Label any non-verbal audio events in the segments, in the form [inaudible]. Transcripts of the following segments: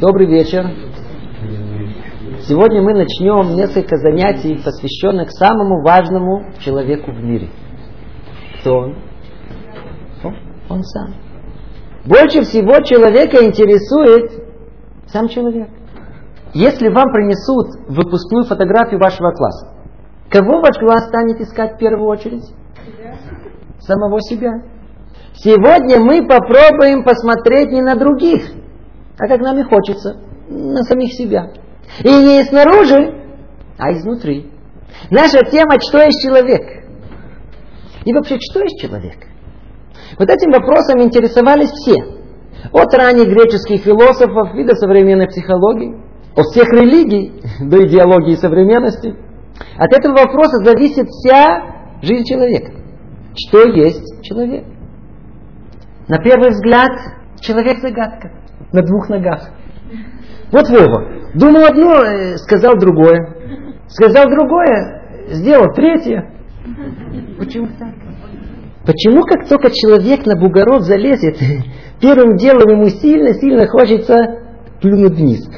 Добрый вечер. Сегодня мы начнем несколько занятий, посвященных самому важному человеку в мире. Кто он? Он, сам. Больше всего человека интересует сам человек. Если вам принесут выпускную фотографию вашего класса, кого ваш класс станет искать в первую очередь? Самого себя. Сегодня мы попробуем посмотреть не на других, а как нам и хочется, на самих себя. И не снаружи, а изнутри. Наша тема «Что есть человек?» И вообще, что есть человек? Вот этим вопросом интересовались все. От ранних греческих философов и до современной психологии. От всех религий [laughs] до идеологии современности. От этого вопроса зависит вся жизнь человека. Что есть человек? На первый взгляд, человек загадка. На двух ногах. Вот Вова. Думал одно, э, сказал другое. Сказал другое, сделал третье. Почему так? Почему как только человек на бугорок залезет, [laughs] первым делом ему сильно-сильно хочется плюнуть вниз?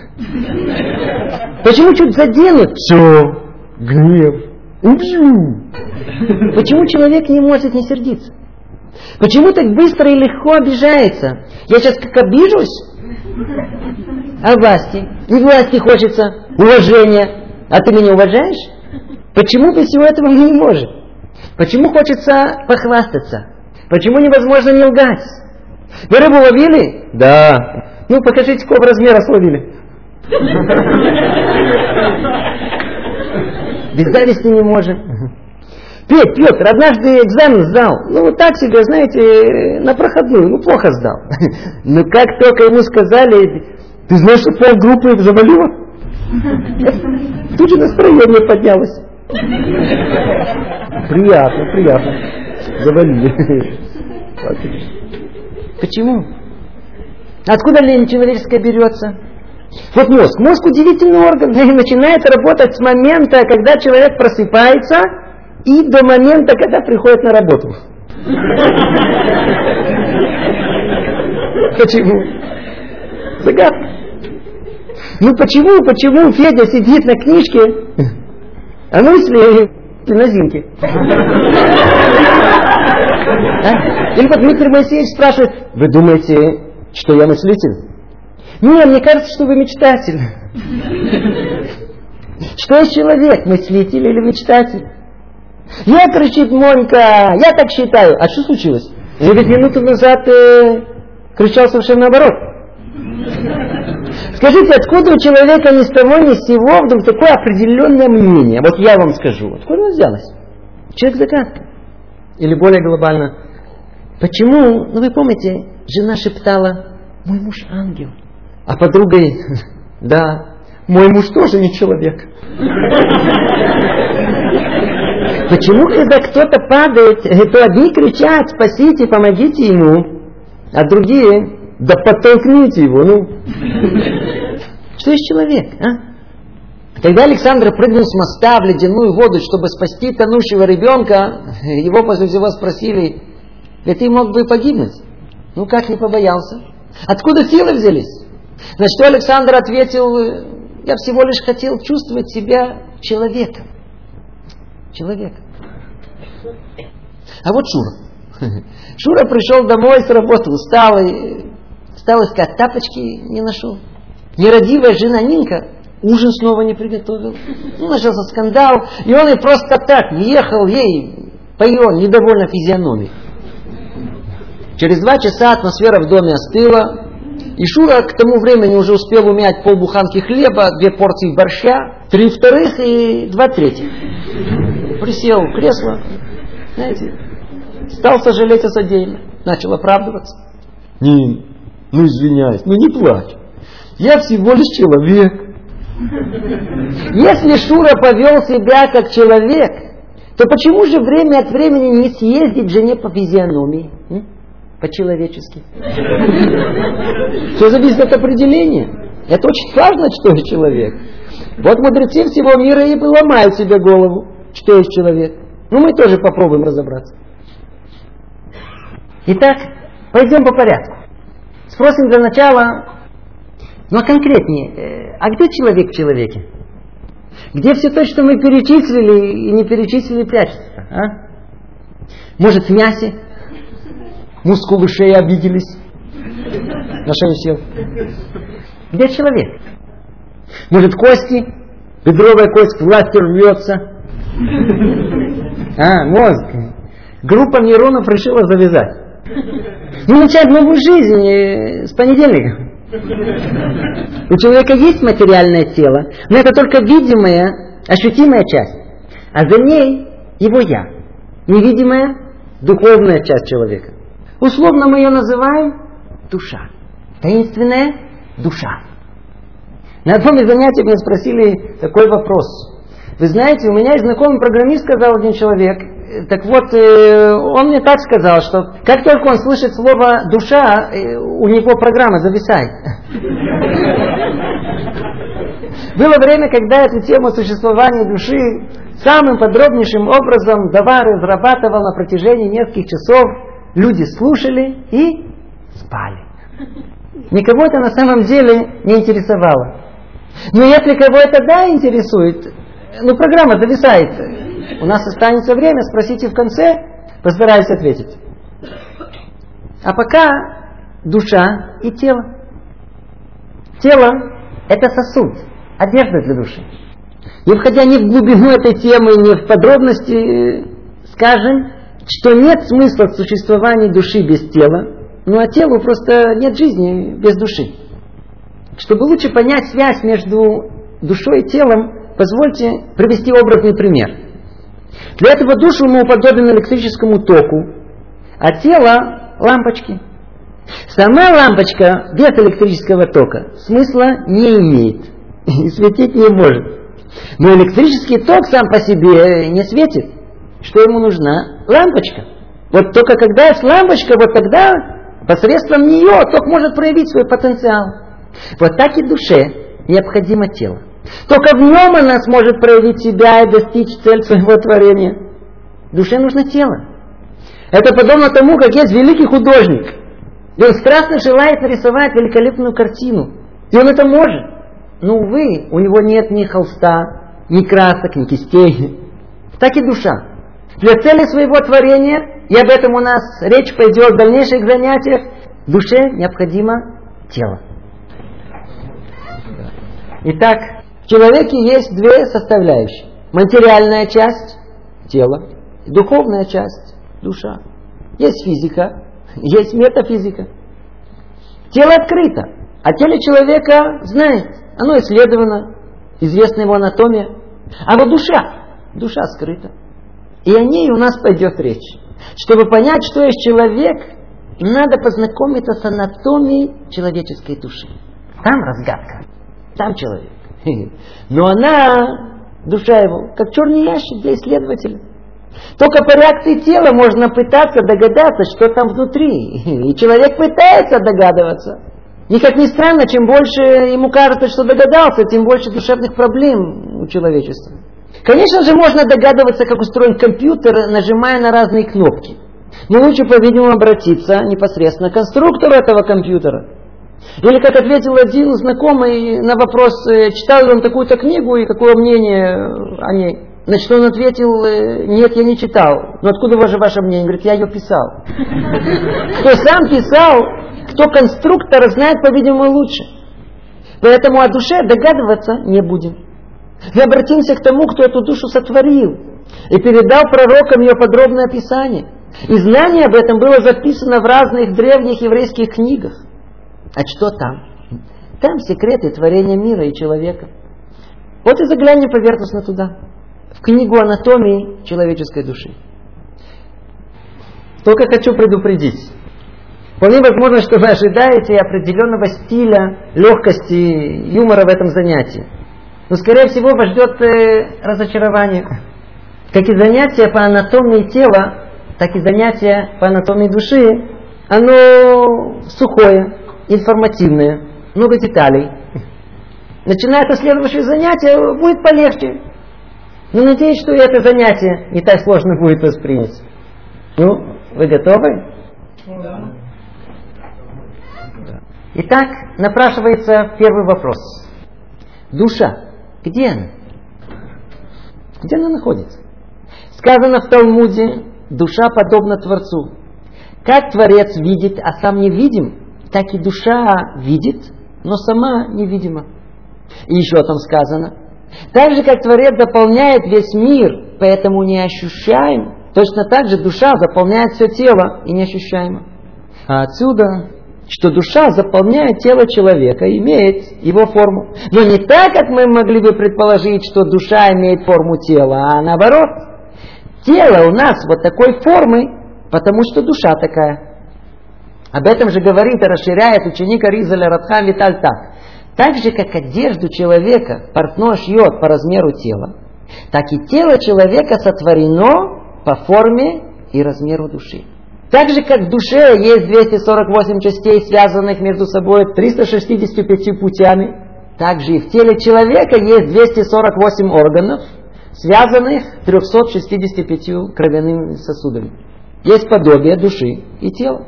Почему чуть заденут? Все, гнев. Почему человек не может не сердиться? Почему так быстро и легко обижается? Я сейчас как обижусь, а власти? И власти хочется уважения. А ты меня уважаешь? Почему без всего этого мы не можем? Почему хочется похвастаться? Почему невозможно не лгать? Вы рыбу ловили? Да. Ну, покажите, какого размера словили. [laughs] Без зависти не можем. Петь, Петр, однажды экзамен сдал. Ну, вот так себе, знаете, на проходную. Ну, плохо сдал. [laughs] Но как только ему сказали, ты знаешь, что полгруппы завалило? [laughs] Тут же настроение поднялось. [laughs] Приятно, приятно. Завалили. Почему? Откуда лень человеческая берется? Вот мозг. Мозг удивительный орган. [laughs] И начинает работать с момента, когда человек просыпается, и до момента, когда приходит на работу. [laughs] Почему? Загадка. Ну почему, почему Федя сидит на книжке, а мысли [laughs] на зимке? А? Или вот Дмитрий Моисеевич спрашивает, вы думаете, что я мыслитель? Нет, мне кажется, что вы мечтатель. Что есть человек, мыслитель или мечтатель? Я, кричит Монька, я так считаю. А что случилось? Я ведь минуту назад э, кричал совершенно наоборот. Скажите, откуда у человека ни с того ни с сего вдруг такое определенное мнение? Вот я вам скажу. Откуда оно взялось? Человек загадка. Или более глобально. Почему, ну вы помните, жена шептала, мой муж ангел. А подруга, да, мой муж тоже не человек. Почему, когда кто-то падает, то одни кричат, спасите, помогите ему, а другие, да подтолкните его, ну. Что есть человек, а? Когда Александр прыгнул с моста в ледяную воду, чтобы спасти тонущего ребенка, его после всего спросили, ведь ты мог бы погибнуть. Ну как не побоялся? Откуда силы взялись? На что Александр ответил, я всего лишь хотел чувствовать себя человеком. Человек. А вот Шура. [laughs] Шура пришел домой с работы, устал, и стал искать тапочки, не нашел. Нерадивая жена Нинка ужин снова не приготовил. Ну, начался скандал, и он и просто так въехал ей по ее недовольно физиономии. Через два часа атмосфера в доме остыла, и Шура к тому времени уже успел умять полбуханки хлеба, две порции борща, три вторых и два третьих присел в кресло, знаете, стал сожалеть о содеянном, начал оправдываться. Нин, ну извиняюсь, ну не плачь. Я всего лишь человек. Если Шура повел себя как человек, то почему же время от времени не съездить жене по физиономии? По-человечески. Все зависит от определения. Это очень важно, что есть человек. Вот мудрецы всего мира и ломают себе голову что есть человек. Ну, мы тоже попробуем разобраться. Итак, пойдем по порядку. Спросим для начала, ну а конкретнее, э, а где человек в человеке? Где все то, что мы перечислили и не перечислили, прячется? А? Может, в мясе? Мускулы шеи обиделись? На шею сел. Где человек? Может, кости? Бедровая кость в ластер рвется? А, мозг. Группа нейронов решила завязать. Ну, начать новую жизнь э, с понедельника. У человека есть материальное тело, но это только видимая, ощутимая часть. А за ней его я. Невидимая, духовная часть человека. Условно мы ее называем душа. Таинственная душа. На одном из занятий меня спросили такой вопрос. Вы знаете, у меня есть знакомый программист, сказал один человек, так вот, э, он мне так сказал, что как только он слышит слово душа, э, у него программа зависает. Было время, когда эту тему существования души самым подробнейшим образом Давар разрабатывал на протяжении нескольких часов. Люди слушали и спали. Никого это на самом деле не интересовало. Но если кого это да интересует, ну программа зависает. У нас останется время, спросите в конце, постараюсь ответить. А пока душа и тело. Тело – это сосуд, одежда для души. Не входя ни в глубину этой темы, ни в подробности, скажем, что нет смысла в существовании души без тела, ну а телу просто нет жизни без души. Чтобы лучше понять связь между душой и телом, позвольте привести образный пример. Для этого душу мы уподобим электрическому току, а тело – лампочки. Сама лампочка без электрического тока смысла не имеет и светить не может. Но электрический ток сам по себе не светит. Что ему нужна? Лампочка. Вот только когда есть лампочка, вот тогда посредством нее ток может проявить свой потенциал. Вот так и душе необходимо тело. Только в нем она сможет проявить себя и достичь цель своего творения. Душе нужно тело. Это подобно тому, как есть великий художник. И он страстно желает нарисовать великолепную картину. И он это может. Но, увы, у него нет ни холста, ни красок, ни кистей. Так и душа. Для цели своего творения, и об этом у нас речь пойдет в дальнейших занятиях, душе необходимо тело. Итак, в человеке есть две составляющие. Материальная часть – тело, духовная часть – душа. Есть физика, есть метафизика. Тело открыто, а теле человека знает, оно исследовано, известна его анатомия. А вот душа, душа скрыта. И о ней у нас пойдет речь. Чтобы понять, что есть человек, надо познакомиться с анатомией человеческой души. Там разгадка, там человек. [laughs] Но она, душа его, как черный ящик для исследователя. Только по реакции тела можно пытаться догадаться, что там внутри. [laughs] И человек пытается догадываться. И как ни странно, чем больше ему кажется, что догадался, тем больше душевных проблем у человечества. Конечно же, можно догадываться, как устроен компьютер, нажимая на разные кнопки. Но лучше, по-видимому, обратиться непосредственно к конструктору этого компьютера. Или как ответил один знакомый на вопрос, э, читал ли он такую-то книгу и какое мнение о ней. Значит, он ответил, э, нет, я не читал. Но откуда ваше, ваше мнение? Говорит, я ее писал. Кто сам писал, кто конструктор, знает, по-видимому, лучше. Поэтому о душе догадываться не будем. Мы обратимся к тому, кто эту душу сотворил и передал пророкам ее подробное описание. И знание об этом было записано в разных древних еврейских книгах. А что там? Там секреты творения мира и человека. Вот и заглянем поверхностно туда, в книгу анатомии человеческой души. Только хочу предупредить. Вполне возможно, что вы ожидаете определенного стиля, легкости, юмора в этом занятии. Но, скорее всего, вас ждет э, разочарование. Как и занятия по анатомии тела, так и занятия по анатомии души, оно сухое, информативное, много деталей. Начиная со следующего занятия, будет полегче. Но надеюсь, что и это занятие не так сложно будет воспринять. Ну, вы готовы? Итак, напрашивается первый вопрос. Душа, где она? Где она находится? Сказано в Талмуде, душа подобна Творцу. Как Творец видит, а сам не видим, так и душа видит, но сама невидима. И еще там сказано, так же, как Творец заполняет весь мир, поэтому не ощущаем, точно так же душа заполняет все тело и неощущаемо. А отсюда, что душа заполняет тело человека, имеет его форму. Но не так, как мы могли бы предположить, что душа имеет форму тела, а наоборот. Тело у нас вот такой формы, потому что душа такая. Об этом же говорит и расширяет ученик Аризаля Радхан Виталь так. Так же, как одежду человека портной шьет по размеру тела, так и тело человека сотворено по форме и размеру души. Так же, как в душе есть 248 частей, связанных между собой 365 путями, так же и в теле человека есть 248 органов, связанных 365 кровяными сосудами. Есть подобие души и тела.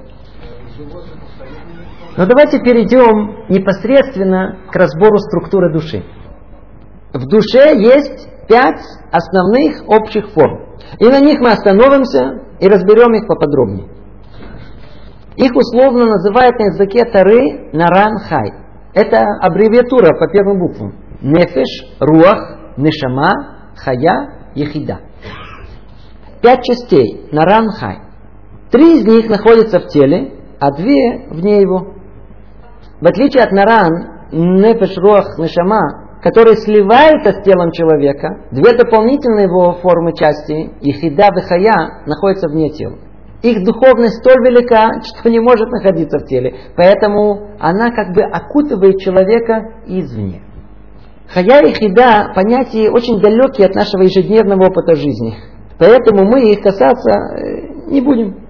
Но давайте перейдем непосредственно к разбору структуры души. В душе есть пять основных общих форм. И на них мы остановимся и разберем их поподробнее. Их условно называют на языке Тары Наран Хай. Это аббревиатура по первым буквам. Нефеш, Руах, Нешама, Хая, Ехида. Пять частей. Наран Хай. Три из них находятся в теле, а две вне его. В отличие от наран, нефеш, руах, нешама, которые сливаются с телом человека, две дополнительные его формы части, ихида и находятся вне тела. Их духовность столь велика, [laughs] что не может находиться в теле. Поэтому она как бы окутывает человека извне. Хая и хида – понятия очень далекие от нашего ежедневного опыта жизни. Поэтому мы их касаться э, не будем.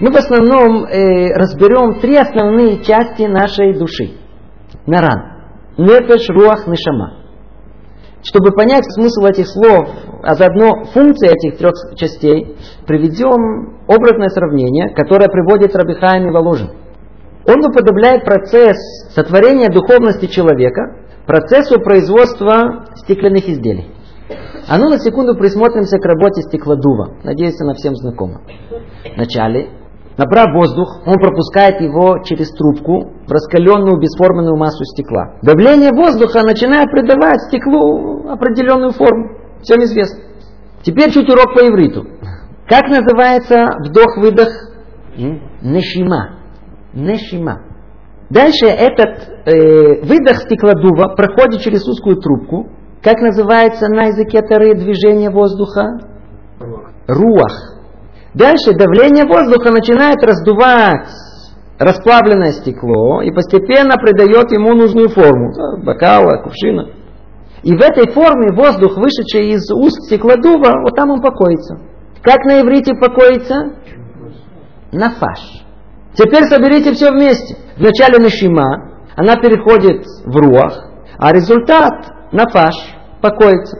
Мы в основном э, разберем три основные части нашей души. Наран. Нефеш, руах, нешама. Чтобы понять смысл этих слов, а заодно функции этих трех частей, приведем образное сравнение, которое приводит Рабихаем и Воложин. Он уподобляет процесс сотворения духовности человека процессу производства стеклянных изделий. А ну на секунду присмотримся к работе стеклодува. Надеюсь, она всем знакома. Вначале Набрав воздух, он пропускает его через трубку в раскаленную бесформенную массу стекла. Давление воздуха начинает придавать стеклу определенную форму. Всем известно. Теперь чуть урок по ивриту. Как называется вдох-выдох? Нешима. Нешима. Дальше этот э, выдох стеклодува проходит через узкую трубку. Как называется на языке Тары движение воздуха? Руах. Дальше давление воздуха начинает раздувать расплавленное стекло и постепенно придает ему нужную форму. Бокала, кувшина. И в этой форме воздух, вышедший из уст стеклодува, вот там он покоится. Как на иврите покоится? Нафаш. Теперь соберите все вместе. Вначале нашима, она переходит в руах, а результат нафаш покоится.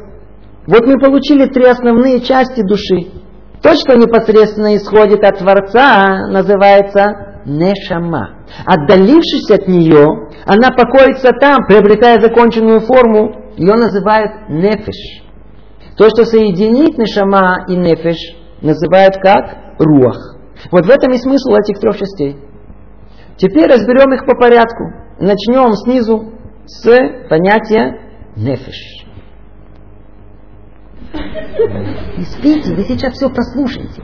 Вот мы получили три основные части души. То, что непосредственно исходит от Творца, называется нешама. Отдалившись от нее, она покоится там, приобретая законченную форму, ее называют нефиш. То, что соединит нешама и нефиш, называют как руах. Вот в этом и смысл этих трех частей. Теперь разберем их по порядку. Начнем снизу с понятия нефиш. Не спите, вы сейчас все прослушаете.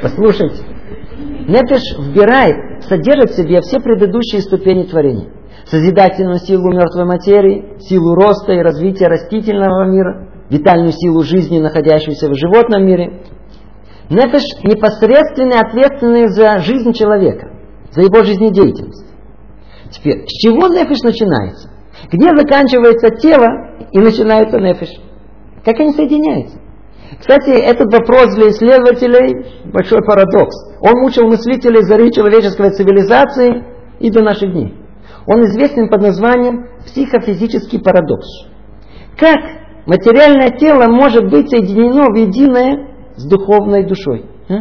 Послушайте. Нефиш вбирает, содержит в себе все предыдущие ступени творения. Созидательную силу мертвой материи, силу роста и развития растительного мира, витальную силу жизни, находящуюся в животном мире. Нефиш непосредственно ответственный за жизнь человека, за его жизнедеятельность. Теперь, с чего нефиш начинается? Где заканчивается тело и начинается нефиш? Как они соединяются? Кстати, этот вопрос для исследователей большой парадокс. Он мучил мыслителей зари человеческой цивилизации и до наших дней. Он известен под названием психофизический парадокс. Как материальное тело может быть соединено в единое с духовной душой. А?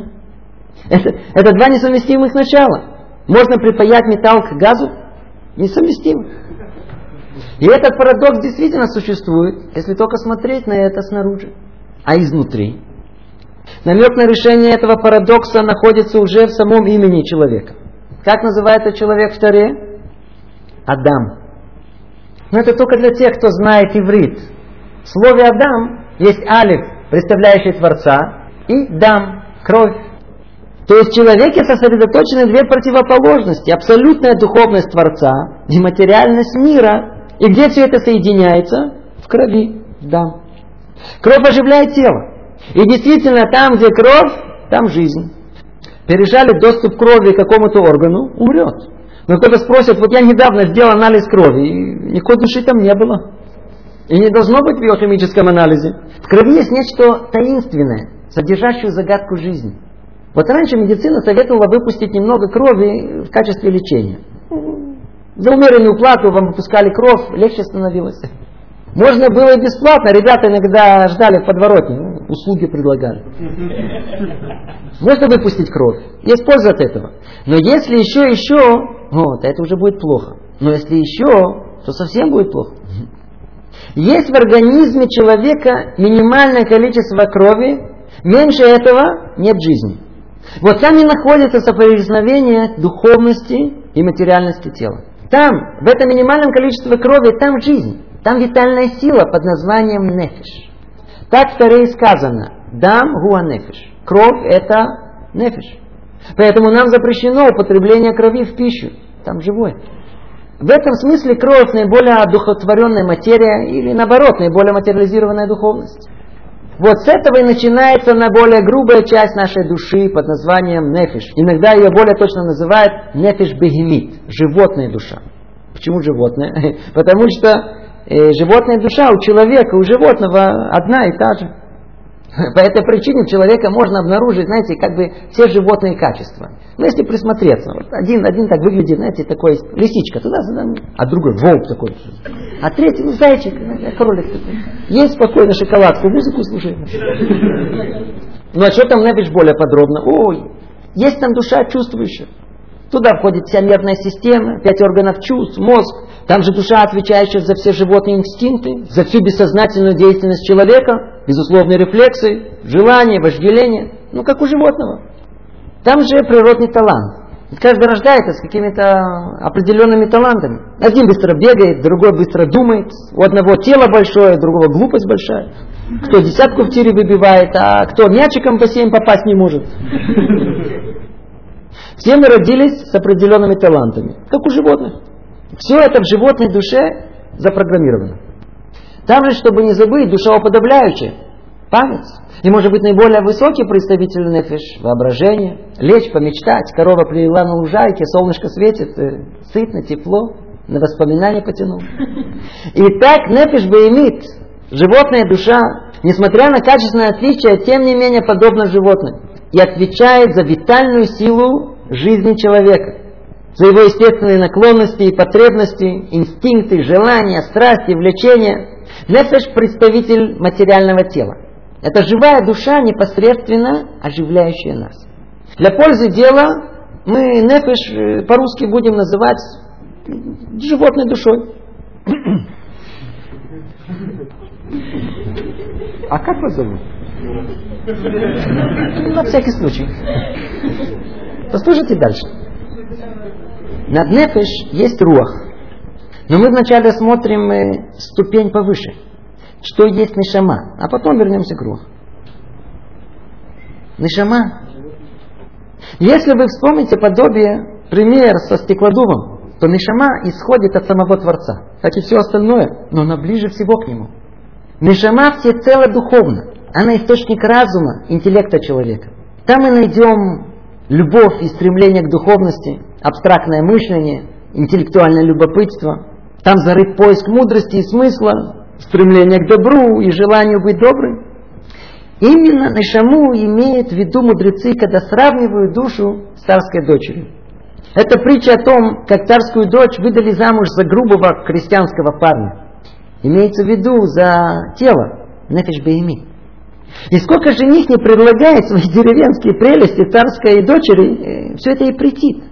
Это, это два несовместимых начала. Можно припаять металл к газу? Несовместимо. И этот парадокс действительно существует, если только смотреть на это снаружи. А изнутри? Намек на решение этого парадокса находится уже в самом имени человека. Как называется человек в Таре? Адам. Но это только для тех, кто знает иврит. В слове Адам есть алиф, представляющий Творца, и дам, кровь. То есть в человеке сосредоточены две противоположности. Абсолютная духовность Творца и материальность мира. И где все это соединяется? В крови. Да. Кровь оживляет тело. И действительно, там, где кровь, там жизнь. Пережали доступ крови к какому-то органу, умрет. Но кто-то спросит, вот я недавно сделал анализ крови, и никакой души там не было. И не должно быть в биохимическом анализе. В крови есть нечто таинственное, содержащее загадку жизни. Вот раньше медицина советовала выпустить немного крови в качестве лечения. За умеренную плату вам выпускали кровь, легче становилось. Можно было и бесплатно. Ребята иногда ждали в подворотне, ну, услуги предлагали. Можно выпустить кровь. Есть польза от этого. Но если еще, еще, вот, это уже будет плохо. Но если еще, то совсем будет плохо. Есть в организме человека минимальное количество крови, меньше этого нет жизни. Вот там и находится соприкосновение духовности и материальности тела. Там, в этом минимальном количестве крови, там жизнь. Там витальная сила под названием нефиш. Так в Таре сказано. Дам гуа нефиш. Кровь это нефиш. Поэтому нам запрещено употребление крови в пищу. Там живое. В этом смысле кровь наиболее одухотворенная материя или наоборот наиболее материализированная духовность. Вот с этого и начинается на более грубая часть нашей души под названием нефиш. Иногда ее более точно называют нефиш бегемит, животная душа. Почему животное? [laughs] Потому что э, животная душа у человека, у животного одна и та же. По этой причине человека можно обнаружить, знаете, как бы все животные качества. Но если присмотреться, вот один, один так выглядит, знаете, такой лисичка туда-сюда, а другой волк такой. А третий, ну, зайчик, кролик такой. Есть спокойно шоколадку, музыку слушает. Ну, а что там небиш более подробно? Ой, есть там душа чувствующая. Туда входит вся нервная система, пять органов чувств, мозг. Там же душа, отвечающая за все животные инстинкты, за всю бессознательную деятельность человека, безусловные рефлексы, желания, вожделение. Ну, как у животного. Там же природный талант. каждый рождается с какими-то определенными талантами. Один быстро бегает, другой быстро думает. У одного тело большое, у другого глупость большая. Кто десятку в тире выбивает, а кто мячиком по семь попасть не может. Все мы родились с определенными талантами, как у животных. Все это в животной душе запрограммировано. Там же, чтобы не забыть, душа уподобляющая, память. И может быть наиболее высокий представитель нефиш, воображение, лечь, помечтать, корова плела на лужайке, солнышко светит, э, сытно, тепло, на воспоминания потянул. И так нефиш имеет животная душа, несмотря на качественное отличие, тем не менее подобно животным. И отвечает за витальную силу жизни человека, за его естественные наклонности и потребности, инстинкты, желания, страсти, влечения. Нефеш – представитель материального тела. Это живая душа, непосредственно оживляющая нас. Для пользы дела мы нефеш э, по-русски будем называть животной душой. А как вас зовут? На всякий случай. Послушайте дальше. Над нефеш есть руах. Но мы вначале смотрим э, ступень повыше. Что есть нишама. А потом вернемся к руах. Нишама. Если вы вспомните подобие, пример со стеклодувом, то нишама исходит от самого Творца. Как и все остальное, но она ближе всего к нему. Нишама всецело духовно. Она источник разума, интеллекта человека. Там мы найдем любовь и стремление к духовности, абстрактное мышление, интеллектуальное любопытство. Там зарыт поиск мудрости и смысла, стремление к добру и желанию быть добрым. Именно Нишаму имеет в виду мудрецы, когда сравнивают душу с царской дочерью. Это притча о том, как царскую дочь выдали замуж за грубого крестьянского парня. Имеется в виду за тело, нефиш бейми. И сколько жених не предлагает свои деревенские прелести царской дочери, э, все это ей претит.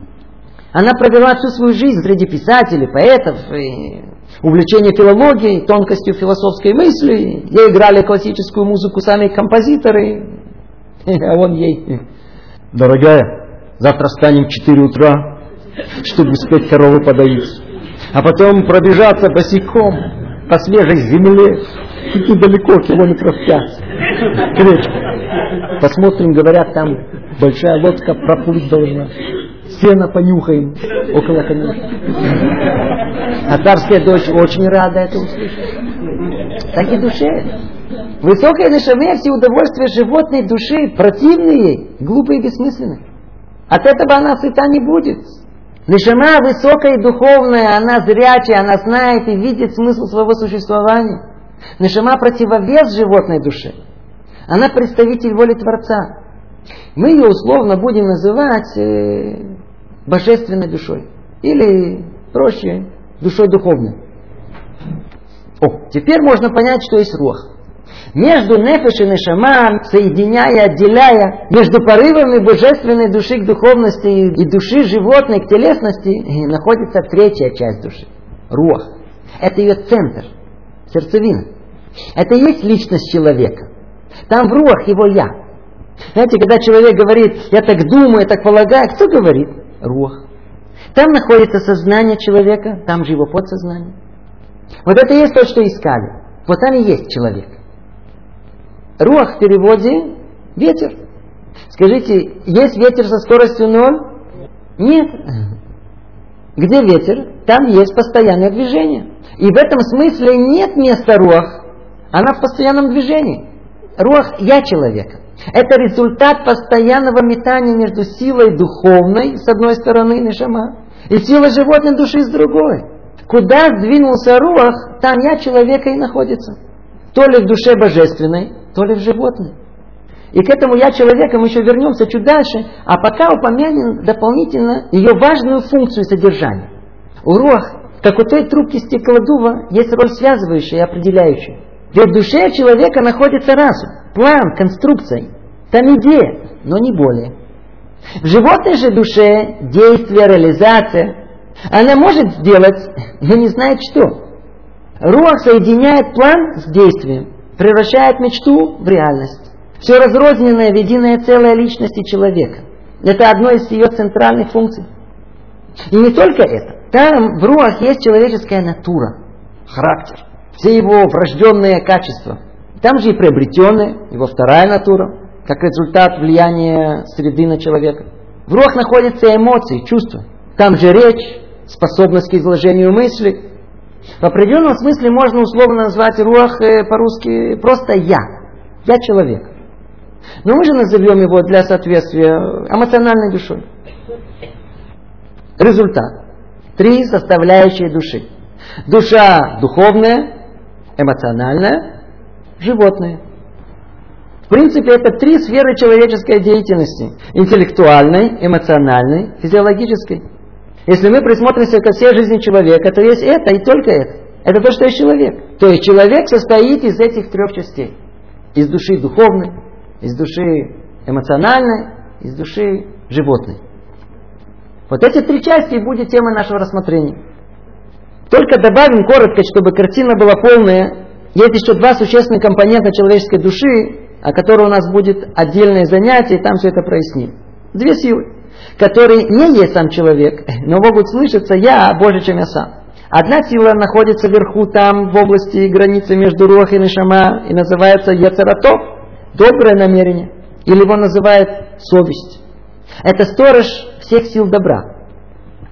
Она провела всю свою жизнь среди писателей, поэтов, и увлечение филологией, тонкостью философской мысли. Ей играли классическую музыку сами композиторы. [laughs] А он ей, дорогая, завтра встанем в 4 утра, чтобы успеть корову подоить. А потом пробежаться босиком по свежей земле, недалеко, километров пять, к речке. Посмотрим, говорят, там большая лодка проплыть должна. Сено понюхаем около конца. А царская дочь очень рада это услышать. Так и душе. Высокая нишаме все удовольствия животной души противные, глупые и бессмысленные. От этого она сыта не будет. Нишама высокая и духовная, она зрячая, она знает и видит смысл своего существования. Нишама противовес животной душе. Она представитель воли Творца. Мы ее условно будем называть э, божественной душой. Или, проще, душой духовной. О, теперь можно понять, что есть рух. Между нефеш и нешама, соединяя, отделяя, между порывами божественной души к духовности и души животной к телесности, находится третья часть души. Рух. Это ее центр, сердцевина. Это и есть личность человека. Там в рух его я. Знаете, когда человек говорит, я так думаю, я так полагаю, кто говорит? рух. Там находится сознание человека, там же его подсознание. Вот это и есть то, что искали. Вот там и есть человек. Рух в переводе ветер. Скажите, есть ветер со скоростью ноль? Нет. Где ветер? Там есть постоянное движение. И в этом смысле нет места рух. Она в постоянном движении. Рух я человека. Это результат постоянного метания между силой духовной, с одной стороны, нишама, и силой животной души с другой. Куда сдвинулся руах, там я человека и находится. То ли в душе божественной, то ли в животной. И к этому я человека мы еще вернемся чуть дальше, а пока упомянем дополнительно ее важную функцию и содержание. У руах, как у той трубки стеклодува, есть роль связывающая и определяющая. Ведь в душе человека находится разум, план, конструкция. Там идея, но не более. В животной же душе действие, реализация. Она может сделать, но не знает что. Руах соединяет план с действием, превращает мечту в реальность. Все разрозненное в единое целое личности человека. Это одно из ее центральных функций. И не только это. Там в руах есть человеческая натура, характер все его врожденные качества. Там же и приобретенные, его вторая натура, как результат влияния среды на человека. В рух находятся эмоции, чувства. Там же речь, способность к изложению мыслей. В определенном смысле можно условно назвать рух э, по-русски просто «я». «Я человек». Но мы же назовем его для соответствия эмоциональной душой. Результат. Три составляющие души. Душа духовная, эмоциональное, животное. В принципе, это три сферы человеческой деятельности. Интеллектуальной, эмоциональной, физиологической. Если мы присмотримся ко всей жизни человека, то есть это и только это. Это то, что есть человек. То есть человек состоит из этих трех частей. Из души духовной, из души эмоциональной, из души животной. Вот эти три части будет темой нашего рассмотрения. Только добавим коротко, чтобы картина была полная. Есть еще два существенных компонента человеческой души, о которой у нас будет отдельное занятие, и там все это проясним. Две силы, которые не есть сам человек, [laughs] но могут слышаться «я больше, чем я сам». Одна сила находится вверху, там, в области границы между Руах и Нишама, и называется Яцератов, доброе намерение, или его называют совесть. Это сторож всех сил добра.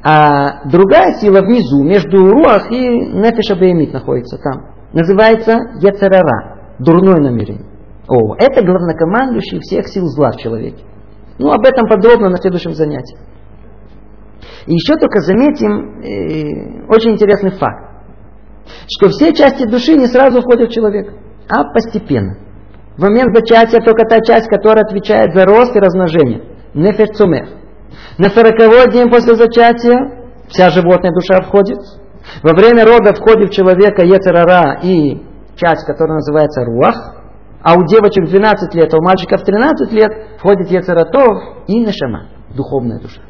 А другая сила внизу, между Руах и Нефеша Беймит находится там. Называется Яцерара, дурное намерение. О, это главнокомандующий всех сил зла в человеке. Ну, об этом подробно на следующем занятии. И еще только заметим э, очень интересный факт, что все части души не сразу входят в человека, а постепенно. В момент зачатия только та часть, которая отвечает за рост и размножение. Нефеш цумех. На сороковой день после зачатия вся животная душа входит. Во время рода входит в человека Ецерара и часть, которая называется Руах. А у девочек 12 лет, а у мальчиков 13 лет входит Ецератов и Нешама, духовная душа.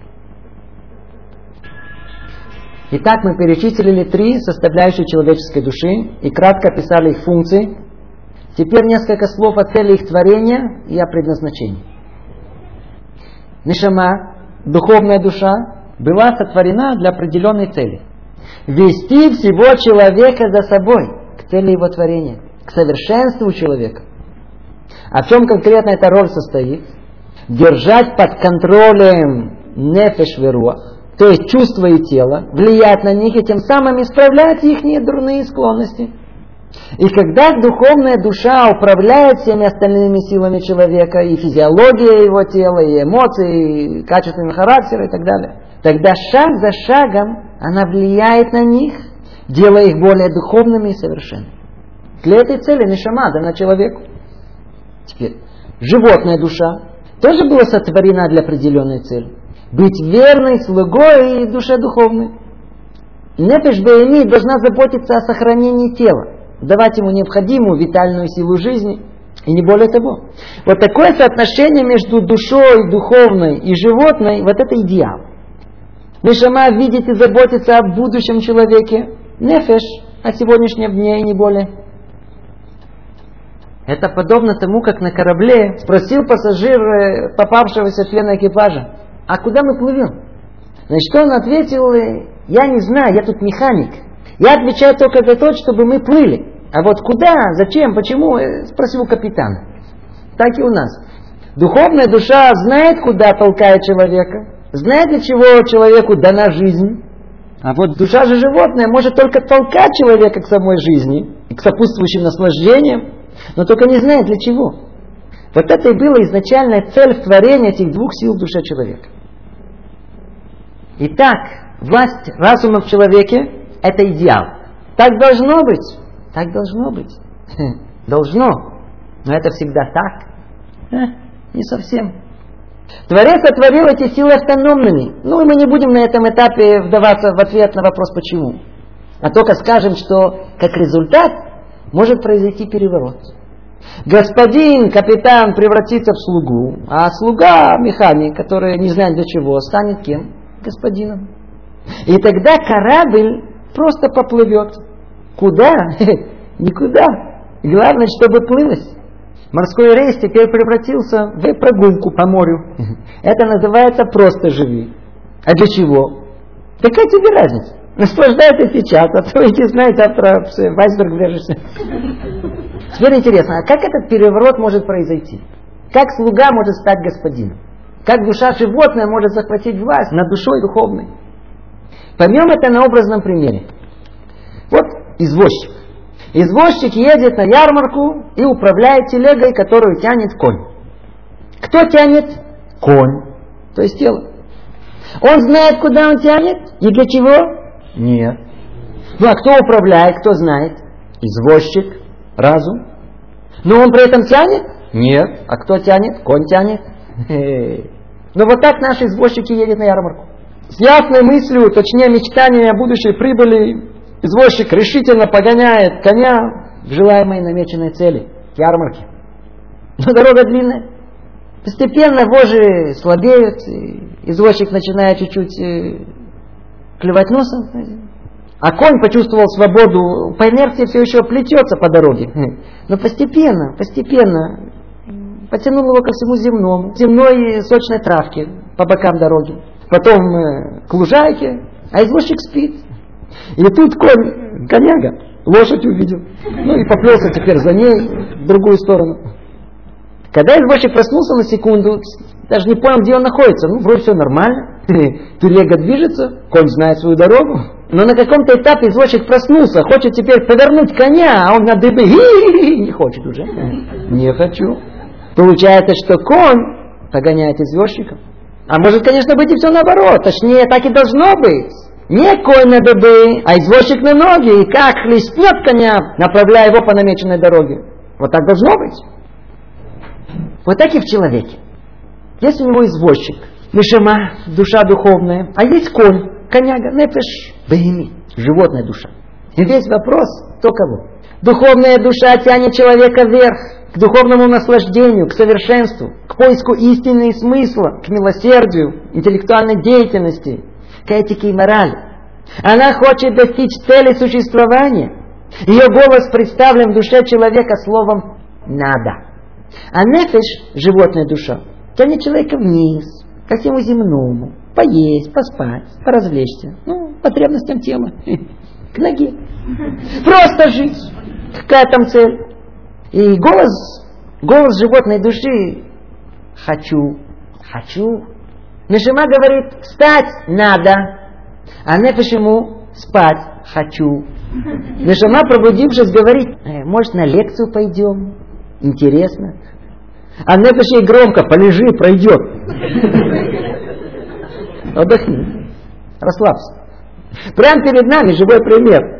Итак, мы перечислили три составляющие человеческой души и кратко описали их функции. Теперь несколько слов о цели их творения и о предназначении. Нишама, духовная душа, была сотворена для определенной цели. Вести всего человека за собой к цели его творения, к совершенству человека. А в чем конкретно эта роль состоит? Держать под контролем нефеш то есть чувства и тело, влиять на них и тем самым исправлять их дурные склонности. И когда духовная душа управляет всеми остальными силами человека, и физиология его тела, и эмоции, и качествами характера и так далее, тогда шаг за шагом она влияет на них, делая их более духовными и совершенными. Для этой цели нишама дана человеку. Теперь, животная душа тоже была сотворена для определенной цели быть верной слугой и душе духовной. Нефеш Баэми должна заботиться о сохранении тела, давать ему необходимую витальную силу жизни, и не более того. Вот такое соотношение между душой духовной и животной, вот это идеал. Нишама видит и заботится о будущем человеке. Нефеш о сегодняшнем дне и не более. Это подобно тому, как на корабле спросил пассажир э, попавшегося члена экипажа а куда мы плывем? Значит, он ответил, я не знаю, я тут механик. Я отвечаю только за то, чтобы мы плыли. А вот куда, зачем, почему, э, спросил капитан. Так и у нас. Духовная душа знает, куда толкает человека, знает, для чего человеку дана жизнь. А вот душа же животное может только толкать человека к самой жизни, к сопутствующим наслаждениям, но только не знает для чего. Вот это и была изначальная цель творения этих двух сил в человека. Итак, власть разума в человеке – это идеал. Так должно быть. Так должно быть. Должно. Но это всегда так? Э, не совсем. Творец сотворил эти силы автономными. Ну и мы не будем на этом этапе вдаваться в ответ на вопрос почему. А только скажем, что как результат может произойти переворот. Господин, капитан превратится в слугу, а слуга, механик, который не знает для чего, станет кем? господином. И тогда корабль просто поплывет. Куда? [laughs] Никуда. Главное, чтобы плылось. Морской рейс теперь превратился в прогулку по морю. Это называется просто живи. А для чего? Какая тебе разница? Наслаждайся сейчас, а то иди знай, завтра в айсберг врежешься. Теперь интересно, а как этот переворот может произойти? Как слуга может стать господином? Как душа животное может захватить власть над душой духовной. Поймем это на образном примере. Вот извозчик. Извозчик едет на ярмарку и управляет телегой, которую тянет конь. Кто тянет? Конь. То есть тело. Он знает, куда он тянет и для чего? Нет. Ну а кто управляет, кто знает? Извозчик, разум. Но он при этом тянет? Нет. А кто тянет? Конь тянет. Но вот так наши извозчики едут на ярмарку. С ясной мыслью, точнее мечтаниями о будущей прибыли, извозчик решительно погоняет коня к желаемой намеченной цели, к ярмарке. Но дорога длинная. Постепенно вожи слабеют, извозчик начинает чуть-чуть э, клевать носом, а конь почувствовал свободу, по инерции все еще плетется по дороге. Но постепенно, постепенно потянул его ко всему земному, земной сочной травке по бокам дороги. Потом э, к лужайке, а извозчик спит. И тут конь, коняга, лошадь увидел. Ну и поплелся теперь за ней в другую сторону. Когда извозчик проснулся на секунду, даже не понял, где он находится. Ну, вроде все нормально. [laughs] Телега движется, конь знает свою дорогу. Но на каком-то этапе извозчик проснулся, хочет теперь повернуть коня, а он на дыбы [laughs] не хочет уже. Не хочу. Получается, что конь погоняет извозчиков. А может, конечно, быть и все наоборот. Точнее, так и должно быть. Не конь на дыбы, а извозчик на ноги. И как хлестнет коня, направляя его по намеченной дороге. Вот так должно быть. Вот так и в человеке. Есть у него извозчик, Мишама, душа духовная, а есть конь, коняга, нефеш, бейми, животная душа. И весь вопрос, кто кого. Духовная душа тянет человека вверх, к духовному наслаждению, к совершенству, к поиску истины и смысла, к милосердию, интеллектуальной деятельности, к этике и морали. Она хочет достичь цели существования. Ее голос представлен в душе человека словом «надо». А нефиш, животная душа, тянет человека вниз, ко всему земному, поесть, поспать, поразвлечься. Ну, потребностям темы. [laughs] К ноге. Просто жить. Какая там цель? И голос, голос животной души «хочу, хочу». Нешима говорит «встать надо», а нефиш ему «спать хочу». Нешима, пробудившись, говорит «Э, «может, на лекцию пойдем? Интересно». А нефиш ей громко «полежи, пройдет». Отдохни, расслабься. Прямо перед нами живой пример.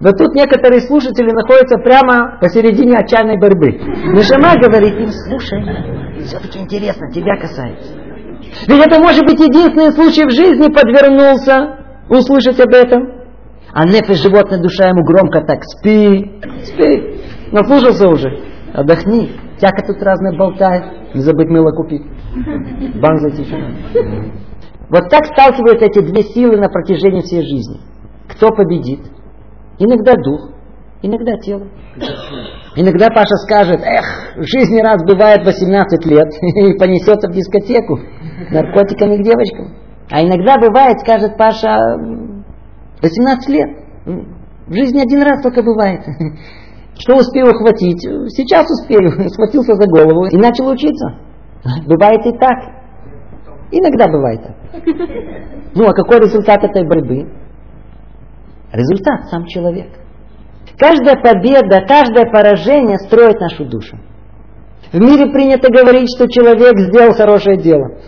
Вот тут некоторые слушатели находятся прямо посередине отчаянной борьбы. Нишама говорит им, слушай, все-таки интересно, тебя касается. Ведь это может быть единственный случай в жизни подвернулся услышать об этом. А нефиш животная душа ему громко так, спи, спи. Наслушался уже, отдохни. Всяко тут разное болтает. Не забыть мыло купить. Банк зайти еще Вот так сталкиваются эти две силы на протяжении всей жизни. Кто победит? Иногда дух, иногда тело. Иногда Паша скажет, эх, в жизни раз бывает 18 лет [laughs] и понесется в дискотеку наркотиками к девочкам. А иногда бывает, скажет Паша, 18 лет. В жизни один раз только бывает. [laughs] Что успею ухватить? Сейчас успею. [laughs] Схватился за голову и начал учиться. Бывает и так. Иногда бывает так. [laughs] Ну, а какой результат этой борьбы? Результат сам человек. Каждая победа, каждое поражение строит нашу душу. В мире принято говорить, что человек сделал хорошее дело.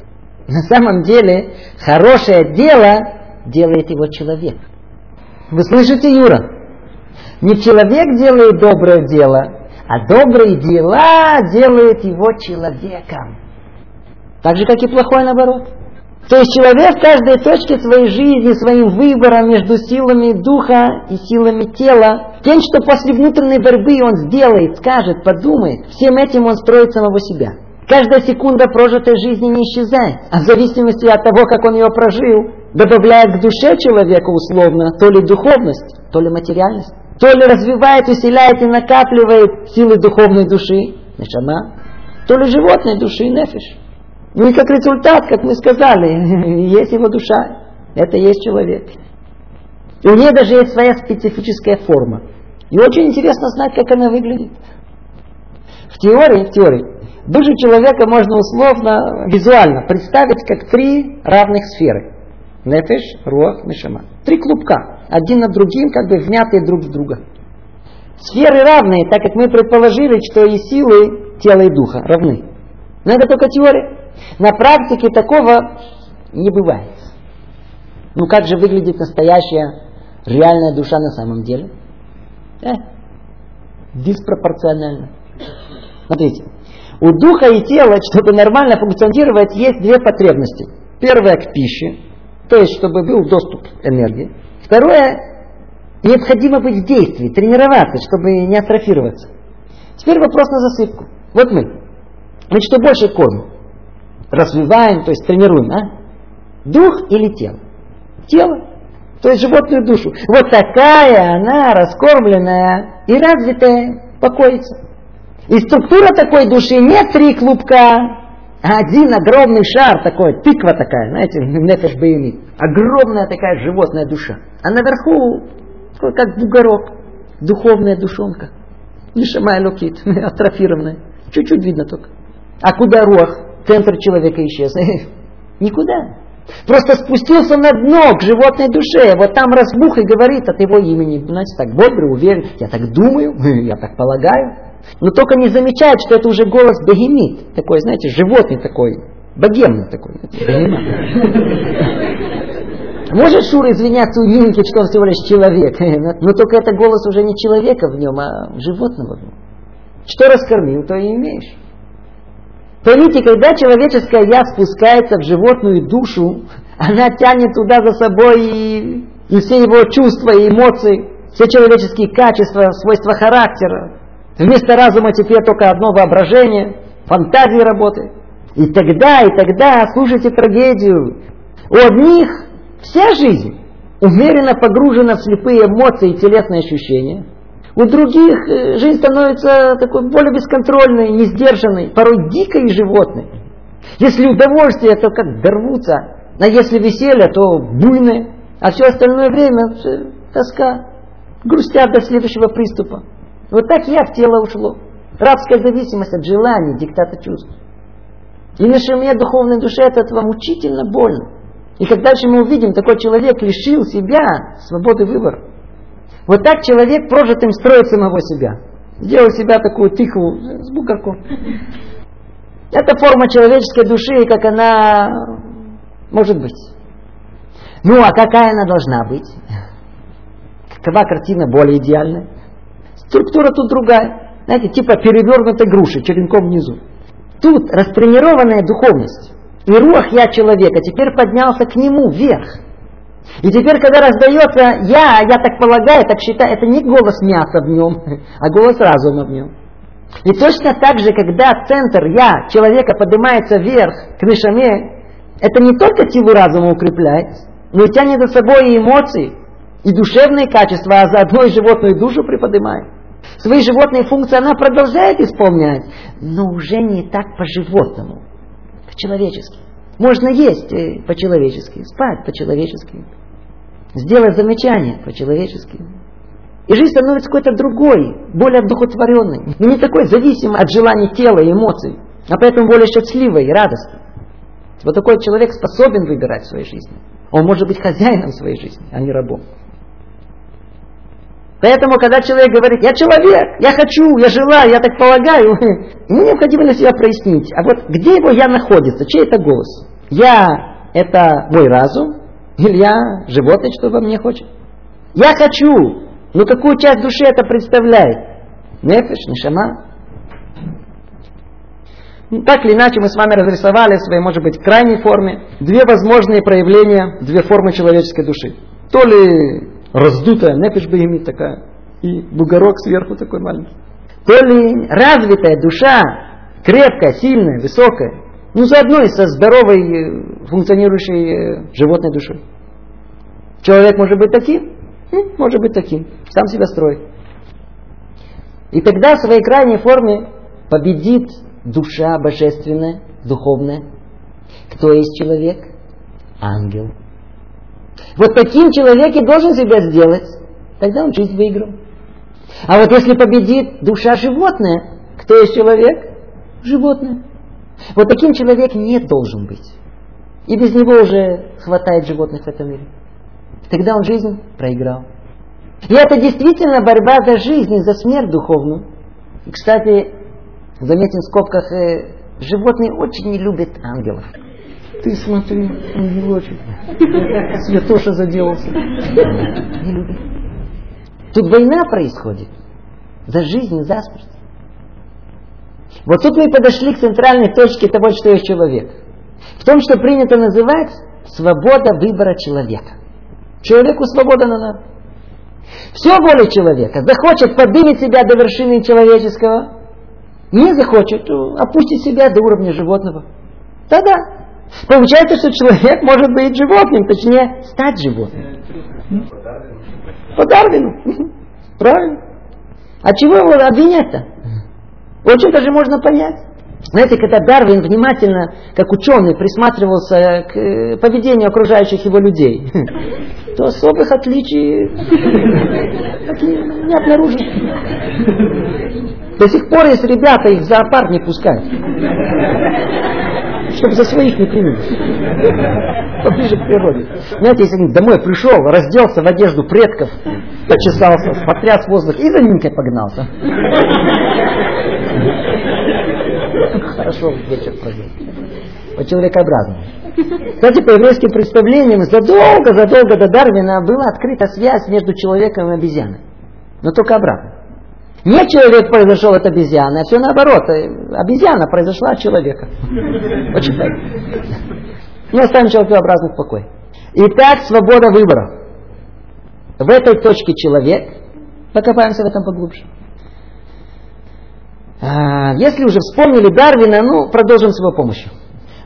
На самом деле, хорошее дело делает его человек. Вы слышите, Юра? Не человек делает доброе дело, а добрые дела делают его человеком. Так же, как и плохое наоборот. То есть человек в каждой точке своей жизни, своим выбором между силами духа и силами тела, тем, что после внутренней борьбы он сделает, скажет, подумает, всем этим он строит самого себя. Каждая секунда прожитой жизни не исчезает, а в зависимости от того, как он ее прожил, добавляет к душе человека условно то ли духовность, то ли материальность, то ли развивает, усиляет и накапливает силы духовной души, нешама, то ли животной души, нефиш. Ну и как результат, как мы сказали, [laughs] есть его душа, это есть человек. И у нее даже есть своя специфическая форма. И очень интересно знать, как она выглядит. В теории, в теории, душу человека можно условно, визуально представить как три равных сферы. Нефеш, руах, нешама. Три клубка, один над другим, как бы внятые друг в друга. Сферы равные, так как мы предположили, что и силы тела и духа равны. Но это только теория. На практике такого не бывает. Ну как же выглядит настоящая реальная душа на самом деле? Э, диспропорционально. Смотрите, у духа и тела, чтобы нормально функционировать, есть две потребности. Первая к пище, то есть чтобы был доступ энергии. Второе, необходимо быть в действии, тренироваться, чтобы не атрофироваться. Теперь вопрос на засыпку. Вот мы. Мы что больше кормим? развиваем, то есть тренируем, а? Дух или тело? Тело. То есть животную душу. Вот такая она, раскормленная и развитая, покоится. И структура такой души не три клубка, а один огромный шар такой, тыква такая, знаете, [laughs] нефеш боемит. Огромная такая животная душа. А наверху, как бугорок, духовная душонка. Нишамай лукит, [laughs] атрофированная. Чуть-чуть видно только. А куда рух? центр человека исчез. [laughs] Никуда. Просто спустился на дно к животной душе. Вот там разбух и говорит от его имени. Знаете, так бодро, уверен. Я так думаю, я так полагаю. Но только не замечает, что это уже голос бегемит. Такой, знаете, животный такой. Богемный такой. Может Шура извиняться у Нинки, что он всего лишь человек. [laughs] Но только это голос уже не человека в нем, а животного в нем. Что раскормил, то и имеешь. Поймите, когда человеческое я спускается в животную душу, она тянет туда за собой и, и все его чувства и эмоции. все человеческие качества, свойства характера. Вместо разума теперь только одно воображение, фантазии работы. И тогда, и тогда, слушайте трагедию. У одних вся жизнь умеренно погружена в слепые эмоции и телесные ощущения. У других э, жизнь становится такой более бесконтрольной, несдержанной, порой дикой и животной. Если удовольствие, то как дорвутся, а если веселье, то буйное, а все остальное время тоска, грустят до следующего приступа. Вот так я в тело ушло. Рабская зависимость от желаний, диктата чувств. И нашей духовной душе от этого мучительно больно. И как дальше мы увидим, такой человек лишил себя свободы выбора. Вот так человек прожитым строит самого себя. Сделал себя такую тихую, с бугорком. Это форма человеческой души, как она может быть. Ну, а какая она должна быть? Какова картина более идеальная? Структура тут другая. Знаете, типа перевернутой груши, черенком внизу. Тут растренированная духовность. И рух я человека теперь поднялся к нему вверх. И теперь, когда раздается я, я так полагаю, так считаю, это не голос мяса в нем, [laughs] а голос разума в нем. И точно так же, когда центр я человека поднимается вверх к нишаме, это не только силу разума укрепляет, но и тянет за собой и эмоции, и душевные качества, а заодно и животную душу приподнимает. Свои животные функции она продолжает исполнять, но уже не так по-животному, по-человечески. Можно есть э, по-человечески, спать по-человечески, сделать замечание по-человечески. И жизнь становится какой-то другой, более одухотворенной, не такой зависимой от желаний тела и эмоций, а поэтому более счастливой и радостной. Вот такой человек способен выбирать в своей жизни. Он может быть хозяином своей жизни, а не рабом. Поэтому, когда человек говорит, я человек, я хочу, я желаю, я так полагаю, [laughs] ему необходимо для себя прояснить, а вот где его я находится, чей это голос? Я – это мой разум, или я животное, что во мне хочет? Я хочу, но какую часть души это представляет? Нефиш, нишама? Ну, так или иначе, мы с вами разрисовали в своей, может быть, крайней форме две возможные проявления, две формы человеческой души. То ли раздутая нефиш бегемит такая, и бугорок сверху такой маленький. То ли развитая душа, крепкая, сильная, высокая, ну заодно и со здоровой, э, функционирующей э, животной душой. Человек может быть таким, может быть таким, сам себя строит. И тогда в своей крайней форме победит душа божественная, духовная. Кто есть человек? Ангел. Вот таким человек и должен себя сделать. Тогда он жизнь выиграл. А вот если победит душа животное, кто есть человек? Животное. Вот таким человек не должен быть. И без него уже хватает животных в этом мире. Тогда он жизнь проиграл. И это действительно борьба за жизнь и за смерть духовную. И, кстати, заметим в скобках, э, животные очень не любят ангелов. Ты смотри, ангелочек. Святоша заделался. Не любит. Тут война происходит. За жизнь за смерть. Вот тут мы подошли к центральной точке того, что есть человек. В том, что принято называть свобода выбора человека. Человеку свобода надо. Все воля человека. Захочет, поднимет себя до вершины человеческого. Не захочет, опустить себя до уровня животного. Да-да. Получается, что человек может быть животным, точнее, стать животным. По Дарвину. Правильно. А чего его обвинять-то? Очень даже можно понять. Знаете, когда Дарвин внимательно, как ученый, присматривался к э, поведению окружающих его людей, [laughs] то особых отличий не обнаружил. До сих пор есть ребята, их в зоопарк не пускают. Чтобы за своих не приняли. Поближе к природе. Знаете, если домой пришел, разделся в одежду предков, почесался, потряс воздух и за Нинкой погнался. Хорошо вечер провел. По человекообразному. Кстати, по еврейским представлениям, задолго-задолго до Дарвина была открыта связь между человеком и обезьяной. Но только обратно. Не человек произошел от обезьяны, а все наоборот. Обезьяна произошла от человека. Почитай. Не оставим человекообразных в покое. Итак, свобода выбора. В этой точке человек Покопаемся в этом поглубже. А, если уже вспомнили Дарвина, ну, продолжим с его помощью.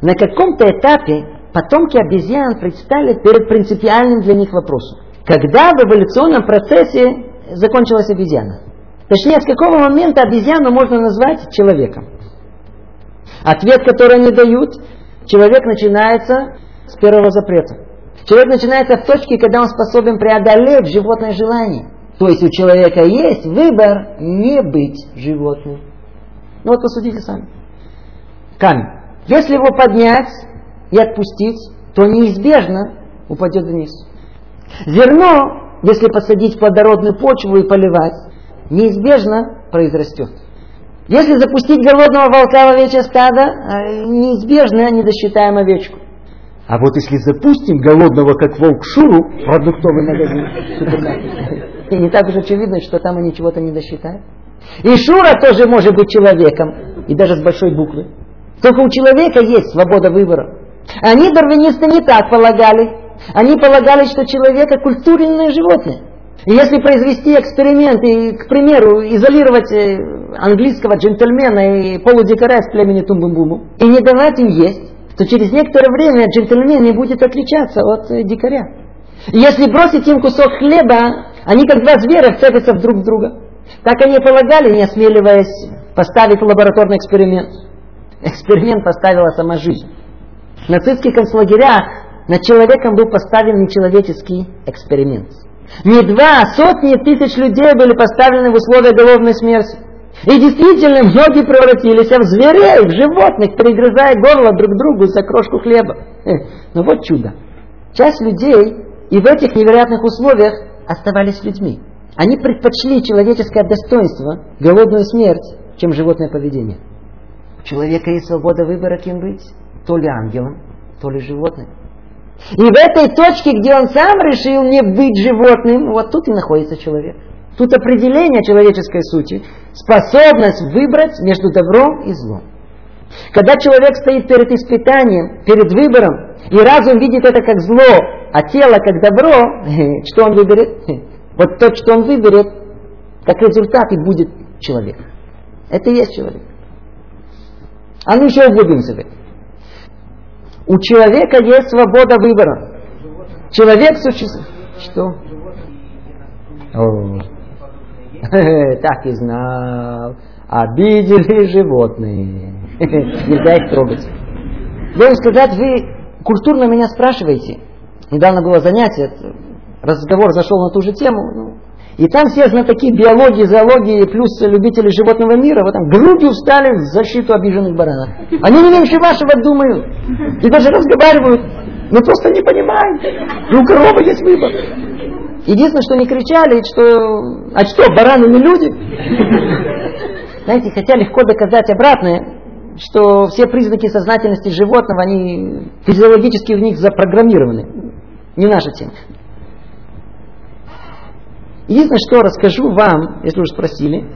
На каком-то этапе потомки обезьян предстали перед принципиальным для них вопросом. Когда в эволюционном процессе закончилась обезьяна? Точнее, с какого момента обезьяну можно назвать человеком? Ответ, который они дают, человек начинается с первого запрета. Человек начинается в точке, когда он способен преодолеть животное желание. То есть у человека есть выбор не быть животным. Ну вот посудите сами. Камень. Если его поднять и отпустить, то неизбежно упадет вниз. Зерно, если посадить в плодородную почву и поливать, неизбежно произрастет. Если запустить голодного волка в овечье стадо, э, неизбежно не досчитаем овечку. А вот если запустим голодного, как волк, Шуру, продуктовый магазин, [laughs] и не так уж очевидно, что там они чего-то не досчитают. И Шура тоже может быть человеком, и даже с большой буквы. Только у человека есть свобода выбора. Они, дарвинисты, не так полагали. Они полагали, что человек – культурное животное. Если произвести эксперимент и, к примеру, изолировать э, английского джентльмена и полудикаря с племени Тумбумбуму и не давать им есть, то через некоторое время джентльмен не будет отличаться от э, дикаря. Если бросить им кусок хлеба, они как два зверя вцепятся друг в друга. Так они полагали, не осмеливаясь поставить лабораторный эксперимент. Эксперимент поставила сама жизнь. В нацистских концлагерях над человеком был поставлен нечеловеческий эксперимент. Не два, а сотни тысяч людей были поставлены в условия головной смерти. И действительно, многие превратились в зверей, в животных, перегрызая горло друг другу за крошку хлеба. Но вот чудо. Часть людей и в этих невероятных условиях оставались людьми. Они предпочли человеческое достоинство, голодную смерть, чем животное поведение. У человека есть свобода выбора, кем быть. То ли ангелом, то ли животным. И в этой точке, где он сам решил не быть животным, вот тут и находится человек. Тут определение человеческой сути, способность выбрать между добром и злом. Когда человек стоит перед испытанием, перед выбором, и разум видит это как зло, а тело как добро, [laughs] что он выберет? [laughs] Вот то, что он выберет, как результат и будет человек. Это и есть человек. А ну еще углубимся в это. У человека есть свобода выбора. Человек существует. Что? О, [laughs] так и знал. Обидели животные. [laughs] Нельзя их трогать. Должен сказать, вы культурно меня спрашиваете. Недавно было занятие, разговор зашел на ту же тему. Ну, и там все знатоки биологии, зоологии, плюс любители животного мира, вот там грудью встали в защиту обиженных баранов. Они не меньше вашего думают. И даже разговаривают. Но просто не понимают. И у коровы есть выбор. Единственное, что не кричали, что... А что, бараны не люди? Знаете, хотя легко доказать обратное, что все признаки сознательности животного, они физиологически в них запрограммированы. Не наша тема. Единственное, что расскажу вам, если уж спросили,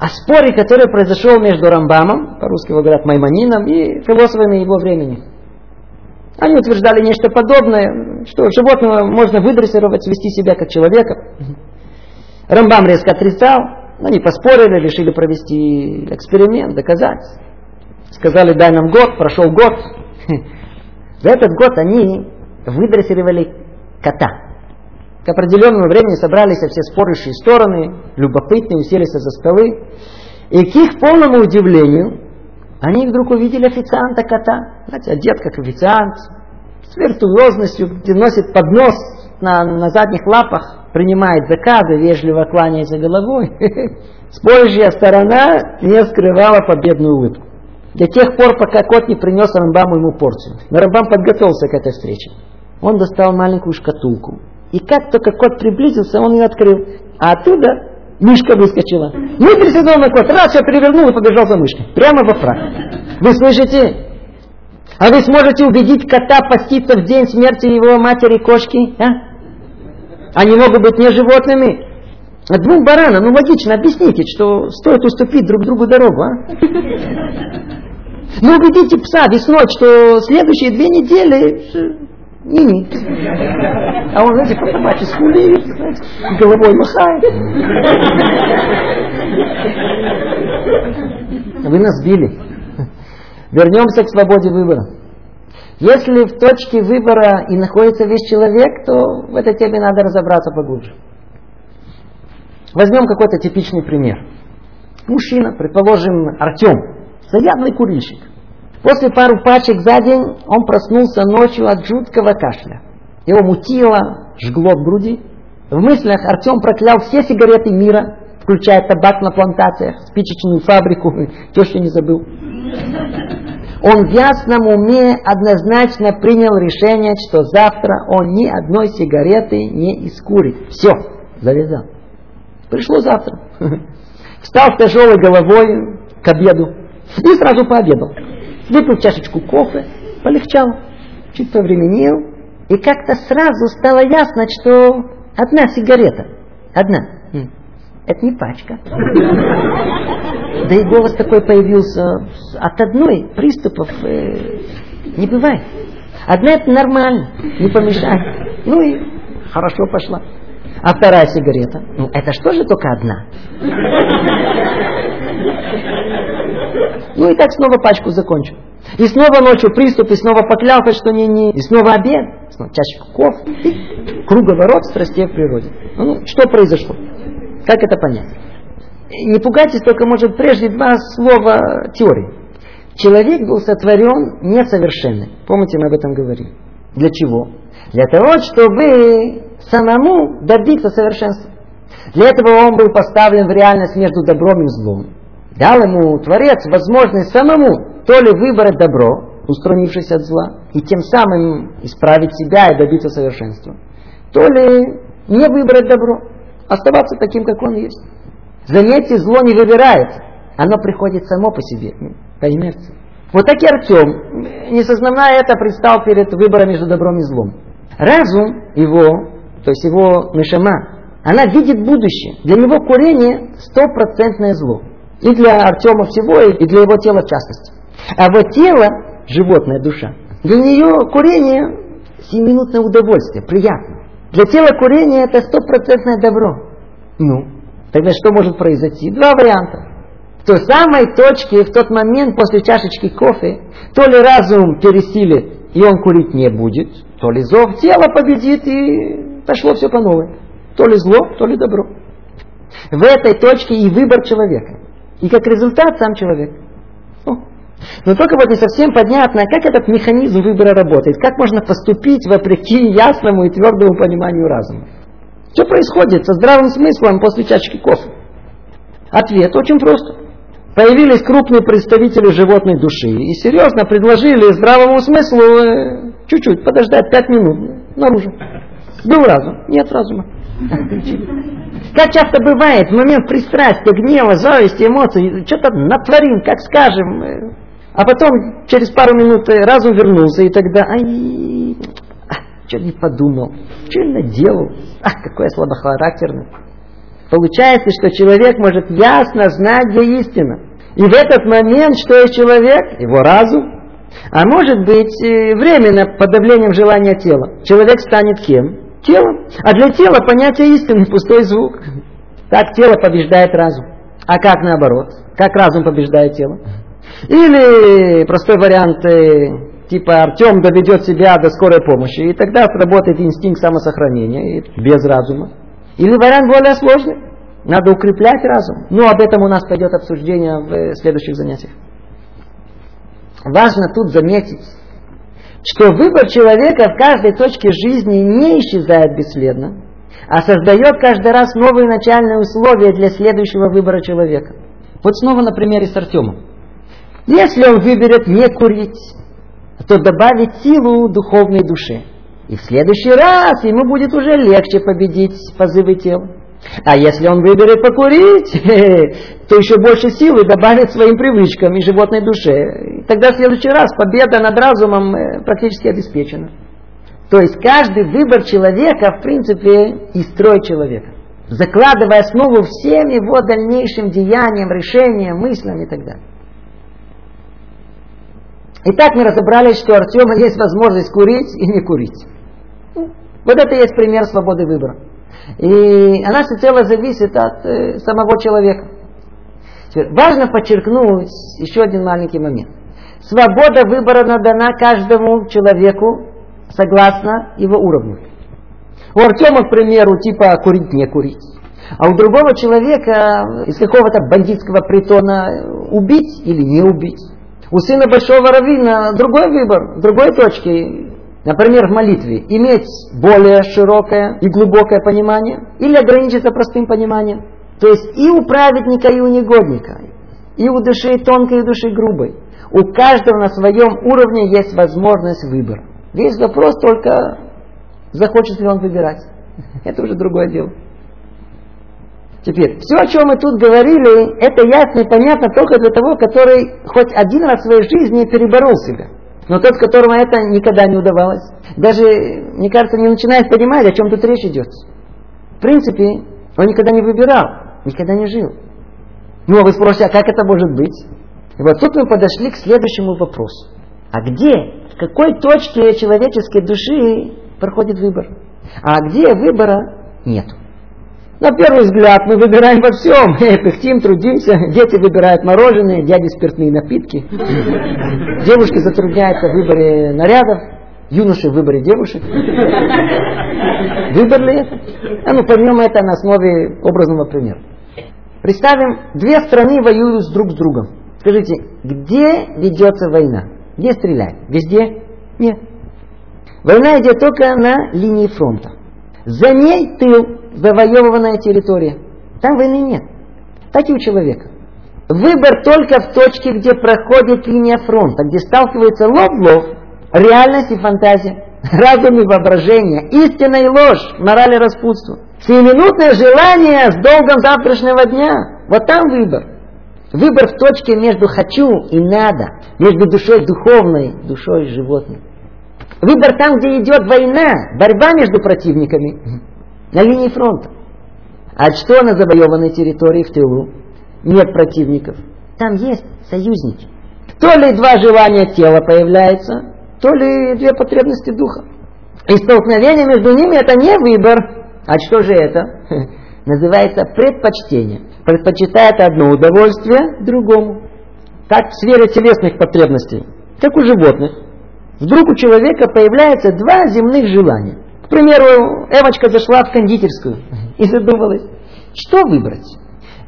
о споре, который произошел между Рамбамом, по-русски его говорят Маймонином, и философами его времени. Они утверждали нечто подобное, что животного можно выдрессировать, вести себя как человека. Рамбам резко отрицал, они поспорили, решили провести эксперимент, доказать. Сказали, дай нам год, прошел год. [laughs] За этот год они выдрессировали кота. К определенному времени собрались все спорящие стороны, любопытные, уселись за столы. И к их полному удивлению, они вдруг увидели официанта кота, знаете, одет как официант, с виртуозностью, носит поднос на, на задних лапах, принимает заказы, вежливо кланяется головой. [laughs] Спорящая сторона не скрывала победную улыбку. До тех пор, пока кот не принес Рамбаму ему порцию. Но Рамбам подготовился к этой встрече. Он достал маленькую шкатулку, и как только кот приблизился, он ее открыл. А оттуда мышка выскочила. И присягнул на кот. Раз, все перевернул и побежал за мышкой. Прямо во фраг. Вы слышите? А вы сможете убедить кота поститься в день смерти его матери кошки? А? Они могут быть не животными. А двум баранам, ну логично, объясните, что стоит уступить друг другу дорогу, а? Ну убедите пса весной, что следующие две недели не-не. А он, знаете, по собачьи скулит, головой махает. Вы нас били. Вернемся к свободе выбора. Если в точке выбора и находится весь человек, то в этой теме надо разобраться поглубже. Возьмем какой-то типичный пример. Мужчина, предположим, Артем, заядлый курильщик. После пару пачек за день он проснулся ночью от жуткого кашля. Его мутило, жгло в груди. В мыслях Артем проклял все сигареты мира, включая табак на плантациях, спичечную фабрику, [laughs] тещу не забыл. Он в ясном уме однозначно принял решение, что завтра он ни одной сигареты не искурит. Все, завязал. Пришло завтра. [laughs] Встал с тяжелой головой к обеду и сразу пообедал. Выпил чашечку кофе, полегчал, чуть повременил, и как-то сразу стало ясно, что одна сигарета, одна, это не пачка. Да и голос такой появился от одной приступов э, не бывает. Одна это нормально, не помешает. Ну и хорошо пошла. А вторая сигарета, ну это что же только одна? Ну и так снова пачку закончу. И снова ночью приступ, и снова поклялся, что не, не, и снова обед, снова чашечку кофе, и круговорот страстей в природе. Ну, что произошло? Как это понять? Не пугайтесь, только, может, прежде два слова теории. Человек был сотворен несовершенным. Помните, мы об этом говорили. Для чего? Для того, чтобы самому добиться совершенства. Для этого он был поставлен в реальность между добром и злом. Дал ему Творец возможность самому то ли выбрать добро, устранившись от зла, и тем самым исправить себя и добиться совершенства, то ли не выбрать добро, оставаться таким, как он есть. Заметьте, зло не выбирается, оно приходит само по себе, по инерции. Вот так и Артем, не сознавая это, предстал перед выбором между добром и злом. Разум его, то есть его Мишама, она видит будущее. Для него курение стопроцентное зло. И для Артема всего, и для его тела в частности. А вот тело, животная душа, для нее курение семиминутное удовольствие, приятно. Для тела курение это стопроцентное добро. Ну, тогда что может произойти? Два варианта. В той самой точке, в тот момент после чашечки кофе, то ли разум пересилит, и он курить не будет, то ли зов тела победит, и пошло все по новой. То ли зло, то ли добро. В этой точке и выбор человека. И как результат сам человек. Но только вот не совсем понятно, как этот механизм выбора работает, как можно поступить вопреки ясному и твердому пониманию разума. Что происходит со здравым смыслом после чашки кофе? Ответ очень прост. Появились крупные представители животной души и серьезно предложили здравому смыслу э, чуть-чуть подождать пять минут наружу. Был разум, нет разума. Как часто бывает, в момент пристрастия, гнева, зависти, эмоций, что-то натворим, как скажем, э, а потом через пару минут э, разум вернулся, и тогда, ай, а, что не подумал, что я наделал, ах, какой я слабохарактерный. Получается, что человек может ясно знать, где истина. И в этот момент, что есть человек, его разум, а может быть, э, временно под давлением желания тела. Человек станет кем? Телом. А для тела понятие истины пустой звук. Так тело побеждает разум. А как наоборот? Как разум побеждает тело? Или простой вариант, э, типа Артем доведет себя до скорой помощи, и тогда сработает инстинкт самосохранения, без разума. Или вариант более сложный. Надо укреплять разум. Но об этом у нас пойдет обсуждение в э, следующих занятиях. Важно тут заметить, что выбор человека в каждой точке жизни не исчезает бесследно, а создает каждый раз новые начальные условия для следующего выбора человека. Вот снова на примере с Артемом. Если он выберет не курить, то добавит силу духовной душе. И в следующий раз ему будет уже легче победить позывы тела. А если он выберет покурить, [laughs] то еще больше силы добавит своим привычкам и животной душе. И тогда в следующий раз победа над разумом э, практически обеспечена. То есть каждый выбор человека, в принципе, и строй человека. Закладывая основу всем его дальнейшим деяниям, решениям, мыслям и так далее. Итак, мы разобрались, что у Артема есть возможность курить и не курить. Вот это и есть пример свободы выбора. И она всецело зависит от э, самого человека. Теперь, важно подчеркнуть еще один маленький момент. Свобода выбора дана каждому человеку согласно его уровню. У Артема, к примеру, типа курить, не курить. А у другого человека из какого-то бандитского притона убить или не убить. У сына большого раввина другой выбор, другой точки. Например, в молитве иметь более широкое и глубокое понимание или ограничиться простым пониманием. То есть и у праведника, и у негодника, и у души тонкой, и у души грубой. У каждого на своем уровне есть возможность выбора. Весь вопрос только, захочет ли он выбирать. [laughs] Это уже другое дело. Теперь, все, о чем мы тут говорили, это ясно и понятно только для того, который хоть один раз в своей жизни переборол себя. Но тот, которому это никогда не удавалось, даже, мне кажется, не начинает понимать, о чем тут речь идет. В принципе, он никогда не выбирал, никогда не жил. Ну, а вы спросите, а как это может быть? И вот тут мы подошли к следующему вопросу. А где, в какой точке человеческой души проходит выбор? А где выбора нет? На первый взгляд мы выбираем во всем. [laughs] Пыхтим, трудимся, дети выбирают мороженое, дяди спиртные напитки. Девушки затрудняются в выборе нарядов, юноши в выборе девушек. Выбор ли это? А ну, поймем это на основе образного примера. Представим, две страны воюют друг с другом. Скажите, где ведется война? Где стреляют? Везде? Нет. Война идет только на линии фронта. За ней тыл, завоеванная территория. Там войны нет. Так и у человека. Выбор только в точке, где проходит линия фронта, где сталкиваются лоб в лоб, реальность и фантазия, [laughs] разум и воображение, истина и ложь, мораль и распутство. Семиминутное желание с долгом завтрашнего дня. Вот там выбор. Выбор в точке между хочу и надо, между душой духовной, душой животной. Выбор там, где идет война, борьба между противниками, на линии фронта. А что на завоеванной территории в тылу? Нет противников. Там есть союзники. То ли два желания тела появляются, то ли две потребности духа. И столкновение между ними это не выбор. А что же это? [laughs] Называется предпочтение. Предпочитает одно удовольствие другому. Так в сфере телесных потребностей, как у животных. Вдруг у человека появляются два земных желания. К примеру, Эвочка зашла в кондитерскую и задумалась, что выбрать?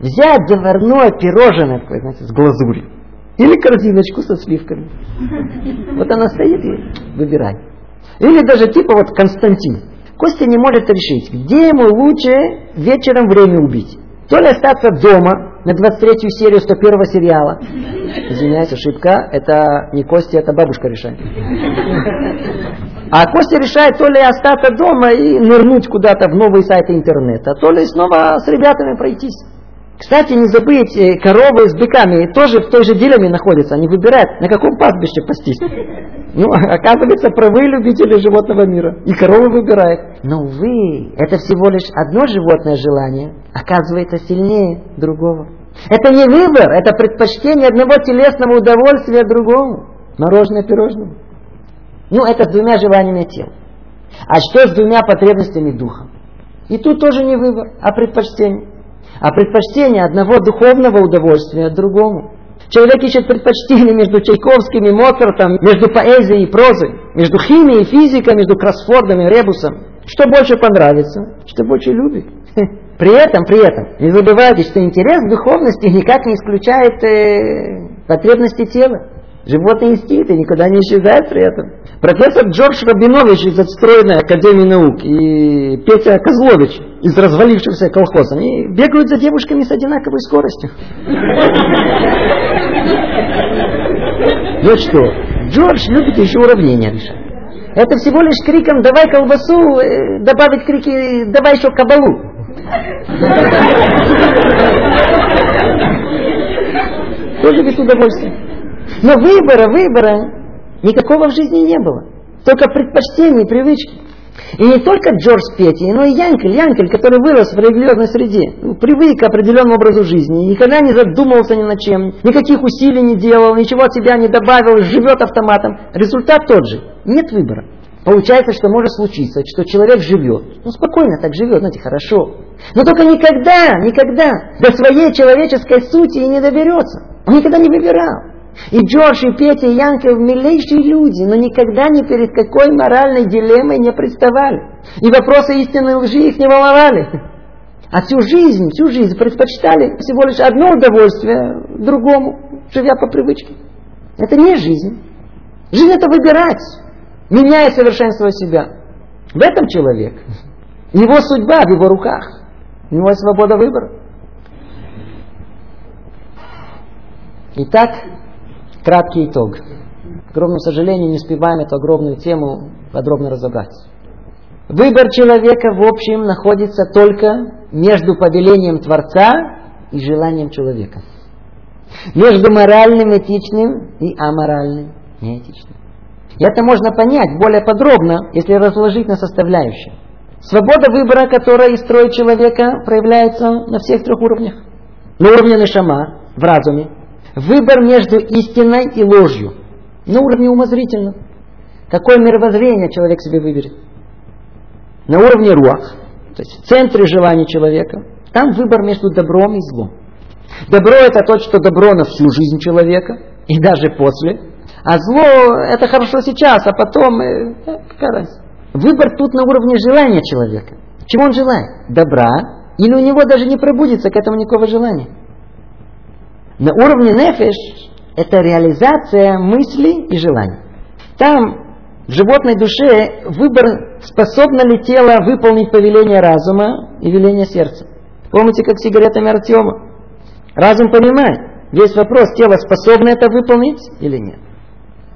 Взять заварное пирожное, такое, знаете, с глазурью, или корзиночку со сливками. Вот она стоит и выбирает. Или даже типа вот Константин. Костя не может решить, где ему лучше вечером время убить. То ли остаться дома на 23-ю серию 101 сериала. Извиняюсь, ошибка. Это не Костя, это бабушка решает. А Костя решает то ли остаться дома и нырнуть куда-то в новые сайты интернета, то ли снова с ребятами пройтись. Кстати, не забыть, коровы с быками тоже в той же дилемме находятся. Они выбирают, на каком пастбище пастись. Ну, оказывается, правы любители животного мира. И коровы выбирают. Но, увы, это всего лишь одно животное желание оказывается сильнее другого. Это не выбор, это предпочтение одного телесного удовольствия другому. Мороженое пирожное. Ну, это с двумя желаниями тела. А что с двумя потребностями духа? И тут тоже не выбор, а предпочтение. А предпочтение одного духовного удовольствия другому. Человек ищет предпочтение между Чайковским и Моцартом, между поэзией и прозой, между химией и физикой, между Кроссфордом и Ребусом. Что больше понравится, что больше любит. При этом, при этом, не забывайте, что интерес к духовности никак не исключает э, потребности тела. Животные инстинкты никуда не исчезают при этом. Профессор Джордж Рабинович из отстроенной Академии наук и Петя Козлович из развалившегося колхоза, они бегают за девушками с одинаковой скоростью. Вот что, Джордж любит еще уравнения решать. Это всего лишь криком «давай колбасу», э, добавить крики «давай еще кабалу». Тоже ведь удовольствие. Но выбора, выбора никакого в жизни не было. Только предпочтения и привычки. И не только Джордж Петти, но и Янкель, Янкель, который вырос в религиозной среде, ну, привык к определенному образу жизни, никогда не задумывался ни над чем, никаких усилий не делал, ничего от себя не добавил, живет автоматом. Результат тот же. Нет выбора. Получается, что может случиться, что человек живет. Ну, спокойно так живет, знаете, хорошо. Но только никогда, никогда до своей человеческой сути и не доберется. Он никогда не выбирал. И Джордж, и Петя, и Янка милейшие люди, но никогда ни перед какой моральной дилеммой не представали. И вопросы истинной лжи их не волновали. А всю жизнь, всю жизнь предпочитали всего лишь одно удовольствие другому, живя по привычке. Это не жизнь. Жизнь это выбирать, меняя совершенствовать себя. В этом человек. Его судьба в его руках. У него свобода выбора. Итак, краткий итог. К огромному сожалению, не успеваем эту огромную тему подробно разобрать. Выбор человека в общем находится только между повелением Творца и желанием человека. Между моральным, этичным и аморальным, неэтичным. И это можно понять более подробно, если разложить на составляющие. Свобода выбора, которая из строя человека, проявляется на всех трех уровнях. На уровне нашама, в разуме. Выбор между истиной и ложью. На уровне умозрительном. Какое мировоззрение человек себе выберет. На уровне руах, то есть в центре желания человека, там выбор между добром и злом. Добро это то, что добро на всю жизнь человека, и даже после. А зло это хорошо сейчас, а потом, э, какая разница. Выбор тут на уровне желания человека. Чего он желает? Добра, или у него даже не пробудится к этому никакого желания. На уровне нефеш это реализация мыслей и желаний. Там в животной душе выбор, способно ли тело выполнить повеление разума и веление сердца. Помните, как сигаретами Артема? Разум понимает, весь вопрос, тело способно это выполнить или нет.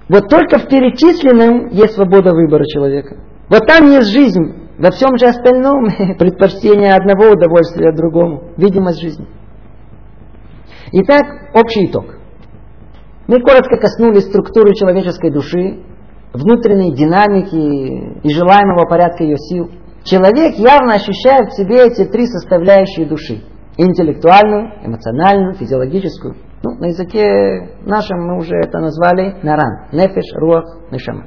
Вот только в перечисленном есть свобода выбора человека. Вот там есть жизнь. Во всем же остальном [laughs] предпочтение одного удовольствия другому. Видимость жизни. Итак, общий итог. Мы коротко коснулись структуры человеческой души, внутренней динамики и желаемого порядка ее сил, человек явно ощущает в себе эти три составляющие души. Интеллектуальную, эмоциональную, физиологическую. Ну, на языке нашем мы уже это назвали наран. Нефеш, руах, нешама.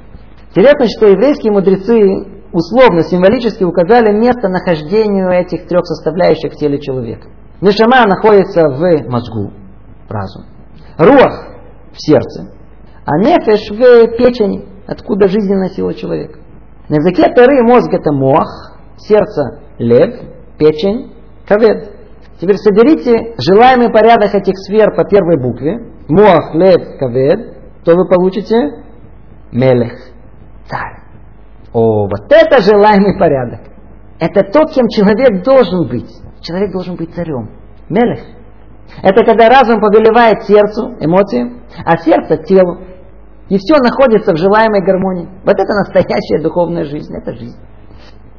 Интересно, что еврейские мудрецы условно, символически указали место нахождению этих трех составляющих в теле человека. Нешама находится в мозгу, разум. Руах в сердце. А нефеш в печени, откуда жизненная сила человека. На языке Тары мозг это мох, сердце лев, печень, кавед. Теперь соберите желаемый порядок этих сфер по первой букве. Мох, лев, кавед. То вы получите мелех, царь. О, вот это желаемый порядок. Это то, кем человек должен быть. Человек должен быть царем. Мелех. Это когда разум повелевает сердцу, эмоциям, а сердце телу. И все находится в желаемой гармонии. Вот это настоящая духовная жизнь, это жизнь.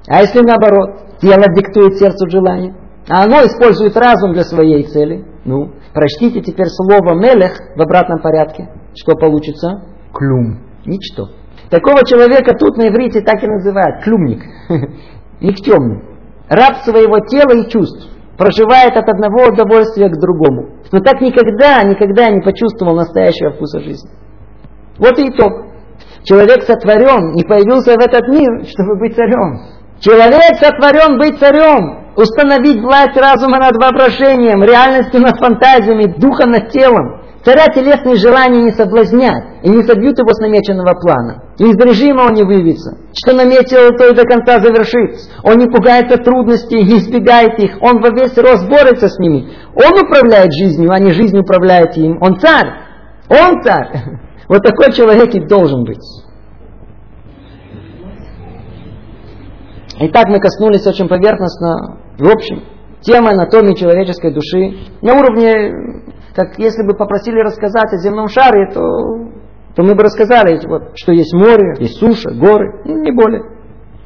А если наоборот, тело диктует сердцу желание, а оно использует разум для своей цели, ну, прочтите теперь слово «мелех» в обратном порядке. Что получится? Клюм. Ничто. Такого человека тут на иврите так и называют. Клюмник. [laughs] Никтемный. Раб своего тела и чувств. Проживает от одного удовольствия к другому. Но так никогда, никогда не почувствовал настоящего вкуса жизни. Вот и итог. Человек сотворен и появился в этот мир, чтобы быть царем. Человек сотворен быть царем, установить власть разума над воображением, реальностью над фантазиями, духа над телом. Царя телесные желания не соблазнят и не собьют его с намеченного плана. И он не вывится. Что наметил, то и до конца завершит. Он не пугается трудностей, не избегает их. Он во весь рост борется с ними. Он управляет жизнью, а не жизнь управляет им. Он царь. Он царь. [laughs] Вот такой человек и должен быть. Итак, мы коснулись очень поверхностно, в общем, темы анатомии человеческой души. На уровне, как если бы попросили рассказать о земном шаре, то, то мы бы рассказали, вот, что есть море, есть суша, горы, не более.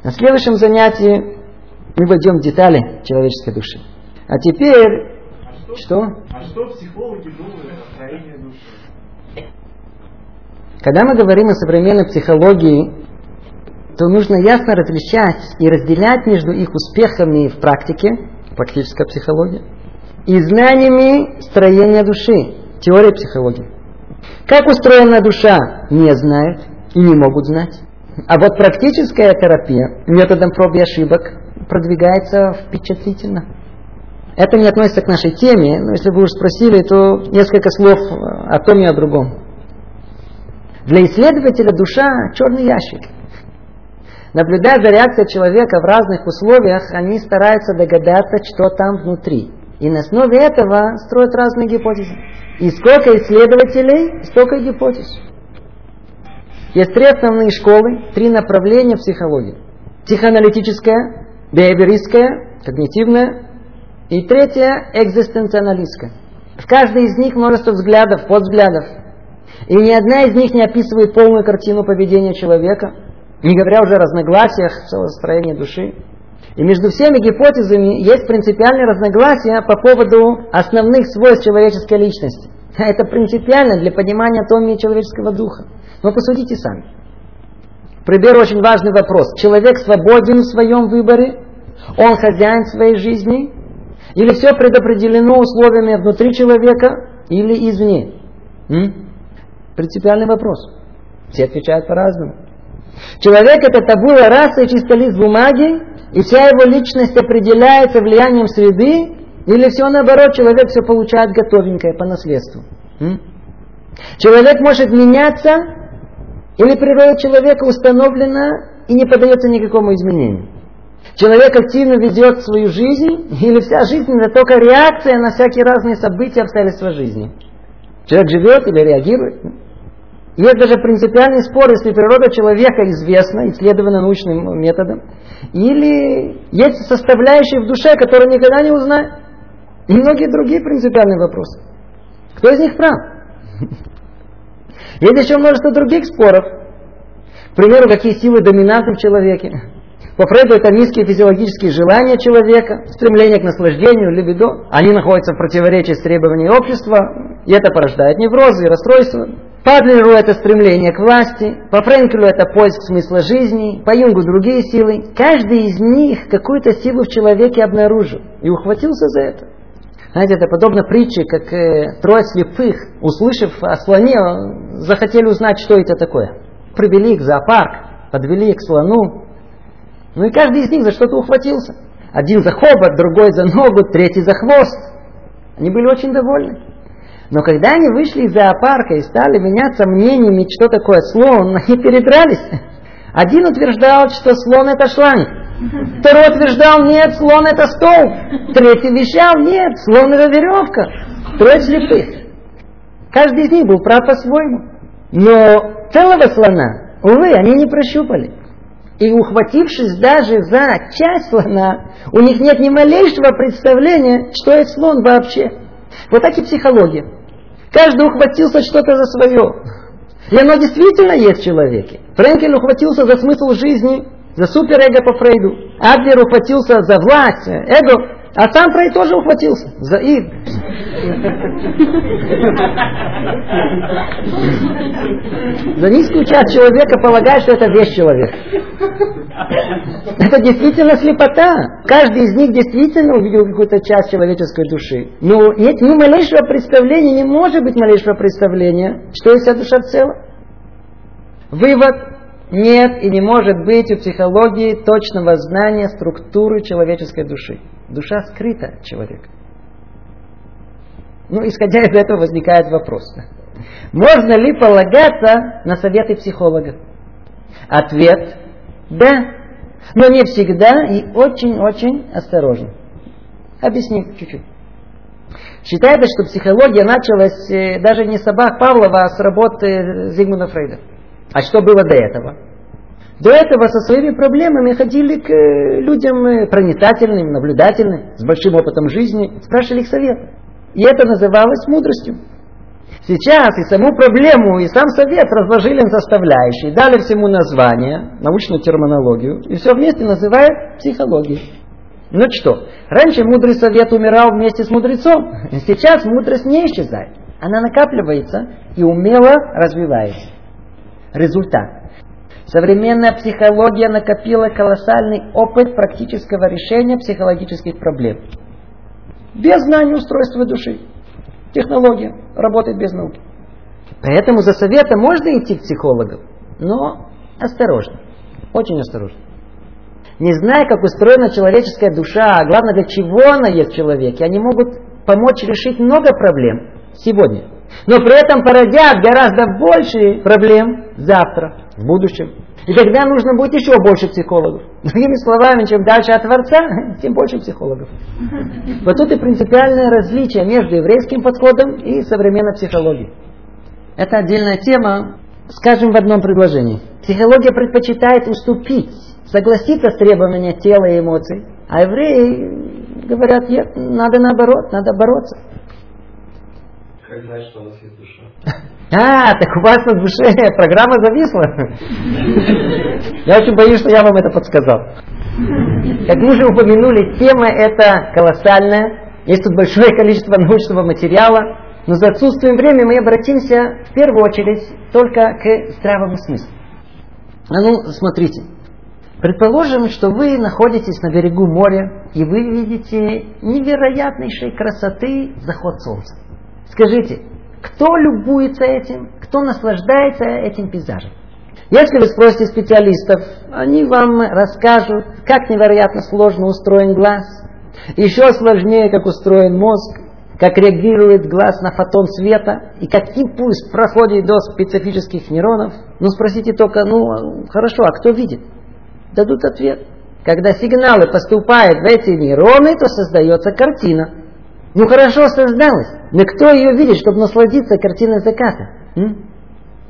На следующем занятии мы войдем в детали человеческой души. А теперь... А что? Что? А что психологи думают о строении души? Когда мы говорим о современной психологии, то нужно ясно различать и разделять между их успехами в практике, практическая психология, и знаниями строения души, теория психологии. Как устроена душа, не знают и не могут знать. А вот практическая терапия методом проб и ошибок продвигается впечатлительно. Это не относится к нашей теме, но если вы уж спросили, то несколько слов о том и о другом. Для исследователя душа – черный ящик. Наблюдая за реакцией человека в разных условиях, они стараются догадаться, что там внутри. И на основе этого строят разные гипотезы. И сколько исследователей, столько гипотез. Есть три основные школы, три направления психологии. Психоаналитическая, бейберистская, когнитивная и третья экзистенциалистская. В каждой из них множество взглядов, подвзглядов. И ни одна из них не описывает полную картину поведения человека, не говоря уже о разногласиях в целостроении души. И между всеми гипотезами есть принципиальные разногласия по поводу основных свойств человеческой личности. [laughs] Это принципиально для понимания атомии человеческого духа. Но посудите сами. Пример очень важный вопрос. Человек свободен в своем выборе? Он хозяин своей жизни? Или все предопределено условиями внутри человека или извне? М? Принципиальный вопрос. Все отвечают по-разному. Человек это табула раса и чисто лист бумаги, и вся его личность определяется влиянием среды, или все наоборот, человек все получает готовенькое по наследству. М? Человек может меняться, или природа человека установлена и не поддается никакому изменению. Человек активно ведет свою жизнь, или вся жизнь это только реакция на всякие разные события, обстоятельства жизни. Человек живет или реагирует. Есть даже принципиальный спор, если природа человека известна, исследована научным методом, или есть составляющие в душе, которые никогда не узнают. И многие другие принципиальные вопросы. Кто из них прав? Есть еще множество других споров. К примеру, какие силы доминанты в человеке. По Фрейду это низкие физиологические желания человека, стремление к наслаждению, либидо. Они находятся в противоречии с требованиями общества, и это порождает неврозы и расстройства. По Адлеру это стремление к власти, по Френкелю это поиск смысла жизни, по Юнгу другие силы. Каждый из них какую-то силу в человеке обнаружил и ухватился за это. Знаете, это подобно притче, как э, трое слепых, услышав о слоне, захотели узнать, что это такое. Привели их в зоопарк, подвели их к слону. Ну и каждый из них за что-то ухватился. Один за хобот, другой за ногу, третий за хвост. Они были очень довольны. Но когда они вышли из зоопарка и стали меняться мнениями, что такое слон, [laughs] они передрались. Один утверждал, что слон это шланг. Второй утверждал, нет, слон это стол. Третий вещал, нет, слон это веревка. Трое слепых. Каждый из них был прав по-своему. Но целого слона, увы, они не прощупали. И ухватившись даже за часть слона, у них нет ни малейшего представления, что это слон вообще. Вот так и психология. Каждый ухватился что-то за свое. И оно действительно есть в человеке. Френкель ухватился за смысл жизни, за суперэго по Фрейду. Адлер ухватился за власть, эго. А сам Фрейд тоже ухватился за ид. За низкую часть человека полагает, что это вещь человека. Это действительно слепота. Каждый из них действительно увидел какую-то часть человеческой души. Но нет ни малейшего представления, не может быть малейшего представления, что есть вся душа в целом. Вывод. Нет и не может быть у психологии точного знания структуры человеческой души. Душа скрыта человека. Ну, исходя из этого возникает вопрос. Можно ли полагаться на советы психолога? Ответ – да. Но не всегда и очень-очень осторожно. Объясним чуть-чуть. Считается, что психология началась э, даже не с собак Павлова, а с работы Зигмунда Фрейда. А что было до этого? До этого со своими проблемами ходили к э, людям э, проницательным, наблюдательным, с большим опытом жизни, спрашивали их совета. И это называлось мудростью. Сейчас и саму проблему, и сам совет разложили на составляющие, дали всему название, научную терминологию, и все вместе называют психологией. Ну что, раньше мудрый совет умирал вместе с мудрецом, [laughs] сейчас мудрость не исчезает. Она накапливается и умело развивается. Результат. Современная психология накопила колоссальный опыт практического решения психологических проблем. Без знания устройства души. Технология работает без науки. Поэтому за советом можно идти к психологам, но осторожно. Очень осторожно. Не зная, как устроена человеческая душа, а главное, для чего она есть в человеке, они могут помочь решить много проблем сегодня. Но при этом породят гораздо больше проблем завтра, в будущем. И тогда нужно будет еще больше психологов. Другими словами, чем дальше от Творца, [laughs] тем больше психологов. [laughs] Вот тут и принципиальное различие между еврейским подходом и современной психологией. Это отдельная тема, скажем в одном предложении. Психология предпочитает уступить, согласиться с требованиями тела и эмоций, а евреи говорят, нет, надо наоборот, надо бороться. Как знать, что у нас есть душа? [laughs] А, так у вас на душе программа зависла. Я очень боюсь, что я вам это подсказал. Как мы уже упомянули, тема эта колоссальная. Есть тут большое количество научного материала. Но за отсутствием времени мы обратимся в первую очередь только к здравому смыслу. А ну, смотрите. Предположим, что вы находитесь на берегу моря, и вы видите невероятнейшей красоты заход солнца. Скажите, кто любуется этим? Кто наслаждается этим пейзажем? Если вы спросите специалистов, они вам расскажут, как невероятно сложно устроен глаз, еще сложнее, как устроен мозг, как реагирует глаз на фотон света и как импульс проходит до специфических нейронов. Ну, спросите только, ну, хорошо, а кто видит? Дадут ответ. Когда сигналы поступают в эти нейроны, то создается картина – ну хорошо создалась, но кто ее видит, чтобы насладиться картиной заката? М?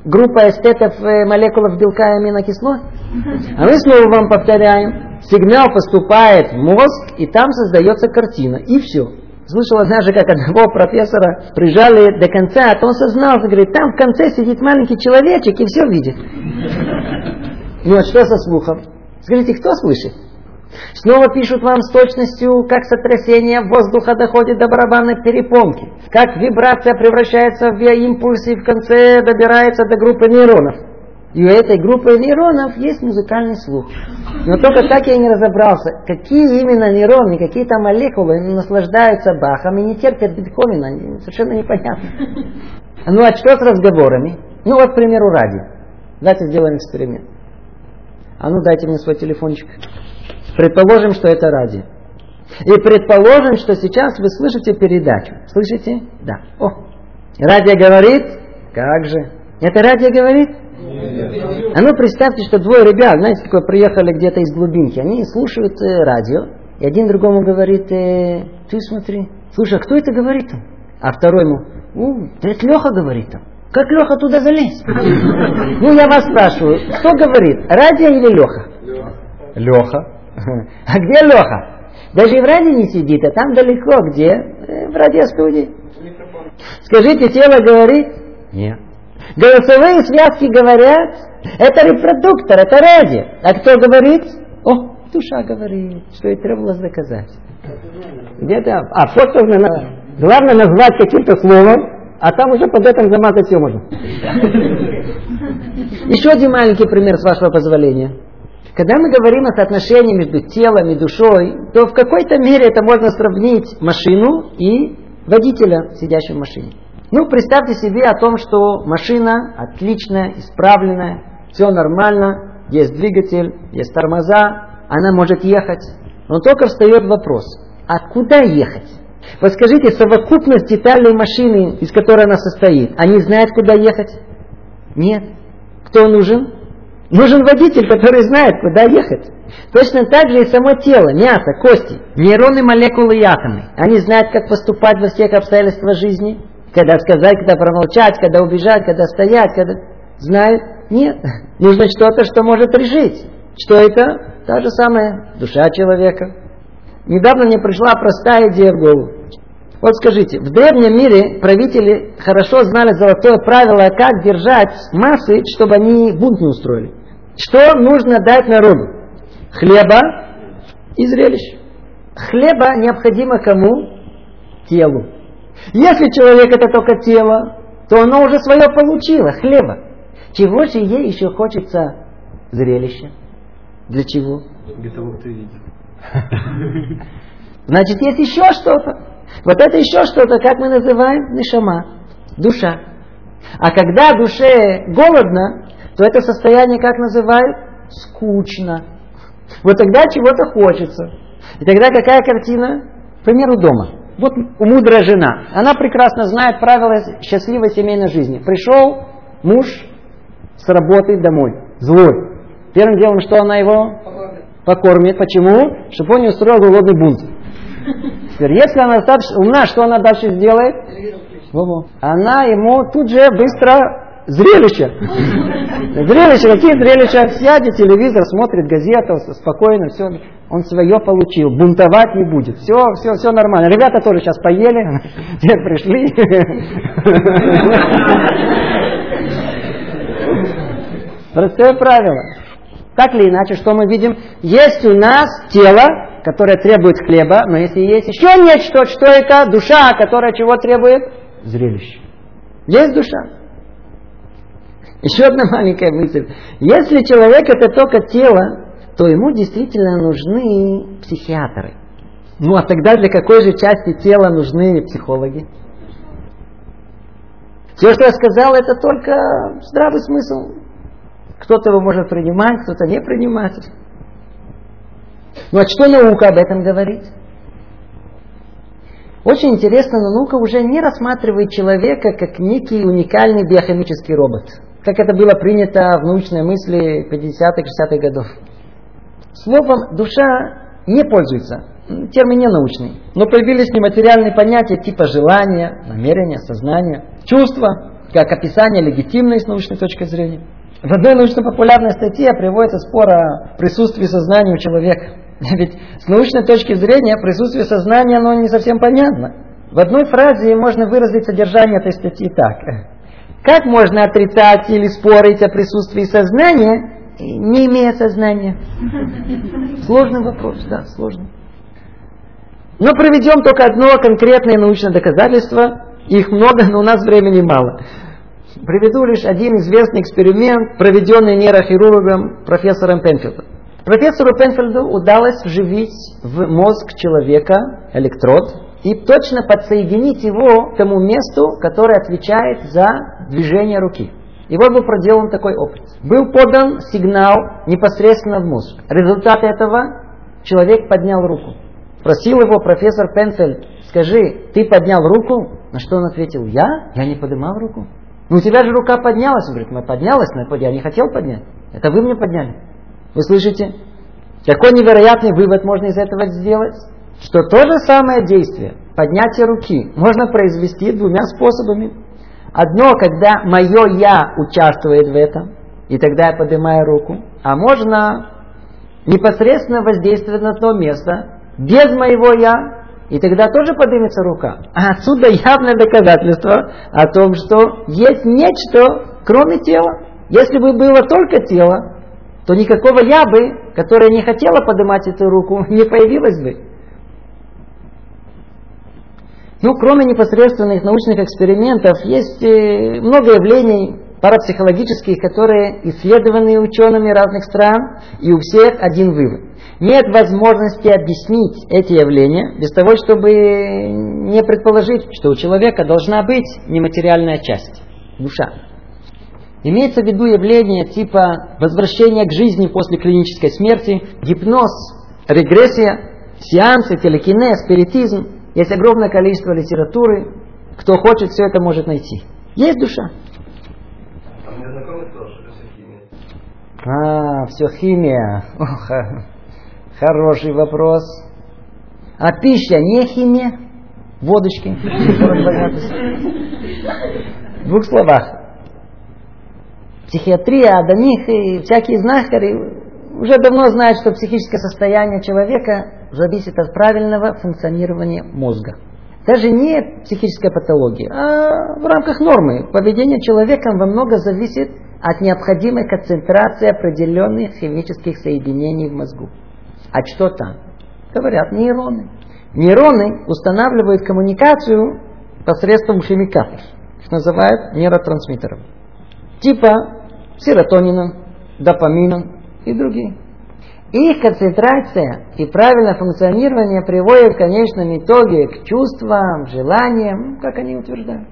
Группа эстетов э, молекулов белка и аминокислот? А мы снова вам повторяем. Сигнал поступает в мозг, и там создается картина. И все. Слышал однажды, как одного [laughs] профессора прижали до конца, а то он сознался, говорит, там в конце сидит маленький человечек и все видит. [laughs] Ну а что со слухом? Скажите, кто слышит? Снова пишут вам с точностью, как сотрясение воздуха доходит до барабанной перепонки, как вибрация превращается в импульс и в конце добирается до группы нейронов. И у этой группы нейронов есть музыкальный слух. Но только так я и не разобрался, какие именно нейроны, какие там молекулы наслаждаются Бахом и не терпят Бетховена. Совершенно непонятно. Ну а что с разговорами? Ну вот, к примеру, радио. Давайте сделаем эксперимент. А ну дайте мне свой телефончик. Предположим, что это радио. И предположим, что сейчас вы слышите передачу. Слышите? Да. О, радио говорит? Как же? Это радио говорит? А ну представьте, что двое ребят, знаете, такое, приехали где-то из глубинки, они слушают э, радио, и один другому говорит, э, ты смотри, слушай, а кто это говорит там? А второй ему, это Леха говорит там. Как Леха туда залез? [laughs] Ну, я вас спрашиваю, кто говорит, радио или Леха? Леха. [laughs] А где Леха? Даже и в радио не сидит, а там далеко. Где? Э, в радиостудии. Скажите, тело говорит? Нет. Голосовые связки говорят? Это репродуктор, это радио. А кто говорит? О, душа говорит, что и требовалось доказать. Где-то, а фото нужно, главное назвать каким-то словом, а там уже под этим замазать все можно. [laughs] Еще один маленький пример, с вашего позволения. Когда мы говорим о соотношении между телом и душой, то в какой-то мере это можно сравнить машину и водителя, сидящего в машине. Ну, представьте себе о том, что машина отличная, исправленная, все нормально, есть двигатель, есть тормоза, она может ехать. Но только встает вопрос, а куда ехать? Вот скажите, совокупность деталей машины, из которой она состоит, они знают, куда ехать? Нет. Кто нужен? Нужен водитель, который знает, куда ехать. Точно так же и само тело, мясо, кости, нейроны, молекулы и атомы. Они знают, как поступать во всех обстоятельствах жизни. Когда сказать, когда промолчать, когда убежать, когда стоять, когда... Знают? Нет. Нужно что-то, что может решить. Что это? Та же самая душа человека. Недавно мне пришла простая идея в голову. Вот скажите, в древнем мире правители хорошо знали золотое правило, как держать массы, чтобы они бунт не устроили. Что нужно дать народу? Хлеба и зрелищ. Хлеба необходимо кому? Телу. Если человек это только тело, то оно уже свое получило, хлеба. Чего же ей еще хочется зрелища? Для чего? Для того, кто видит. Значит, есть еще что-то. Вот это еще что-то, как мы называем, нишама, душа. А когда душе голодно, то это состояние как называют? Скучно. Вот тогда чего-то хочется. И тогда какая картина? К примеру, дома. Вот мудрая жена. Она прекрасно знает правила счастливой семейной жизни. Пришел муж с работы домой. Злой. Первым делом, что она его покормит. Почему? Чтобы он не устроил голодный бунт. [laughs] Теперь, если она достаточно умна, что она дальше сделает? Во-во. Она ему тут же быстро Зрелище. Зрелище, какие зрелища? Сядет, телевизор, смотрит газету, спокойно, все. Он свое получил, бунтовать не будет. Все, все, все нормально. Ребята тоже сейчас поели, [laughs] все пришли. [laughs] Простое правило. Так или иначе, что мы видим? Есть у нас тело, которое требует хлеба, но если есть еще нечто, что это? Душа, которая чего требует? Зрелище. Есть душа. Еще одна маленькая мысль. Если человек это только тело, то ему действительно нужны психиатры. Ну а тогда для какой же части тела нужны психологи? Все, что я сказал, это только здравый смысл. Кто-то его может принимать, кто-то не принимать. Ну а что наука об этом говорит? Очень интересно, но наука уже не рассматривает человека как некий уникальный биохимический робот как это было принято в научной мысли 50-х, 60-х годов. Словом душа не пользуется, термин не научный, но появились нематериальные понятия типа желания, намерения, сознания, чувства, как описание легитимное с научной точки зрения. В одной научно-популярной статье приводится спор о присутствии сознания у человека. [laughs] Ведь с научной точки зрения присутствие сознания оно не совсем понятно. В одной фразе можно выразить содержание этой статьи так. Как можно отрицать или спорить о присутствии сознания, не имея сознания? [laughs] Сложный вопрос, да, сложный. Но проведем только одно конкретное научное доказательство. Их много, но у нас времени мало. Приведу лишь один известный эксперимент, проведенный нейрохирургом профессором Пенфилдом. Профессору Пенфилду удалось вживить в мозг человека электрод, и точно подсоединить его к тому месту, которое отвечает за движение руки. И вот был проделан такой опыт. Был подан сигнал непосредственно в мозг. Результат этого человек поднял руку. Спросил его профессор Пенфельд, скажи, ты поднял руку? На что он ответил, я? Я не поднимал руку. Ну у тебя же рука поднялась. Он говорит, мы поднялась, но я не хотел поднять. Это вы мне подняли. Вы слышите? Какой невероятный вывод можно из этого сделать? что то же самое действие, поднятие руки, можно произвести двумя способами. Одно, когда мое «я» участвует в этом, и тогда я поднимаю руку, а можно непосредственно воздействовать на то место, без моего «я», и тогда тоже поднимется рука. А отсюда явное доказательство о том, что есть нечто, кроме тела. Если бы было только тело, то никакого «я» бы, которое не хотело поднимать эту руку, [laughs] не появилось бы. Ну, кроме непосредственных научных экспериментов, есть э, много явлений парапсихологических, которые исследованы учеными разных стран, и у всех один вывод. Нет возможности объяснить эти явления без того, чтобы не предположить, что у человека должна быть нематериальная часть, душа. Имеется в виду явление типа возвращения к жизни после клинической смерти, гипноз, регрессия, сеансы, телекинез, спиритизм, есть огромное количество литературы. Кто хочет, все это может найти. Есть душа. А, все химия. Ох, хороший вопрос. А пища не химия? Водочки. [laughs] В двух словах. Психиатрия, адамих и всякие знахари уже давно знают, что психическое состояние человека зависит от правильного функционирования мозга. Даже не психическая патология, а в рамках нормы. Поведение человека во много зависит от необходимой концентрации определенных химических соединений в мозгу. А что там? Говорят, нейроны. Нейроны устанавливают коммуникацию посредством химикатов. Их называют нейротрансмиттером. Типа серотонина, допамина и другие. Их концентрация и правильное функционирование приводит в конечном итоге к чувствам, желаниям, как они утверждают.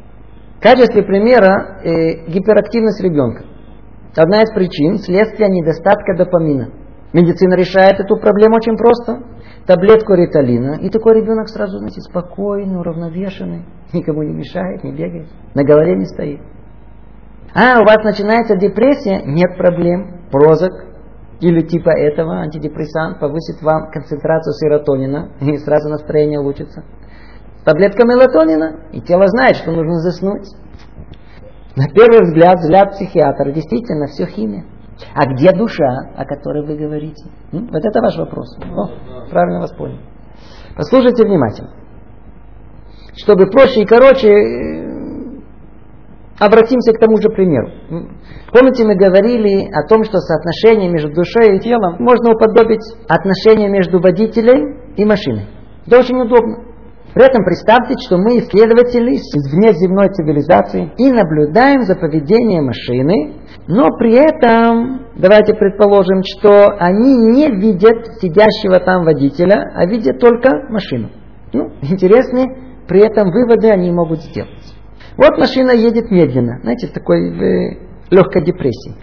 В качестве примера э, гиперактивность ребенка. Одна из причин – следствие недостатка допамина. Медицина решает эту проблему очень просто. Таблетку риталина, и такой ребенок сразу, знаете, спокойный, уравновешенный, никому не мешает, не бегает, на голове не стоит. А, у вас начинается депрессия? Нет проблем. Прозак или типа этого антидепрессант повысит вам концентрацию серотонина, [laughs] и сразу настроение улучшится. Таблетка мелатонина, и тело знает, что нужно заснуть. На первый взгляд, взгляд психиатра, действительно, все химия. А где душа, о которой вы говорите? М? Вот это ваш вопрос. О, правильно вас понял. Послушайте внимательно. Чтобы проще и короче, э, обратимся к тому же примеру. Помните, мы говорили о том, что соотношение между душой и телом можно уподобить отношению между водителем и машиной. Это очень удобно. При этом представьте, что мы исследователи из внеземной цивилизации и наблюдаем за поведением машины, но при этом, давайте предположим, что они не видят сидящего там водителя, а видят только машину. Ну, интересные при этом выводы они могут сделать. Вот машина едет медленно, знаете, в такой в легкой депрессии.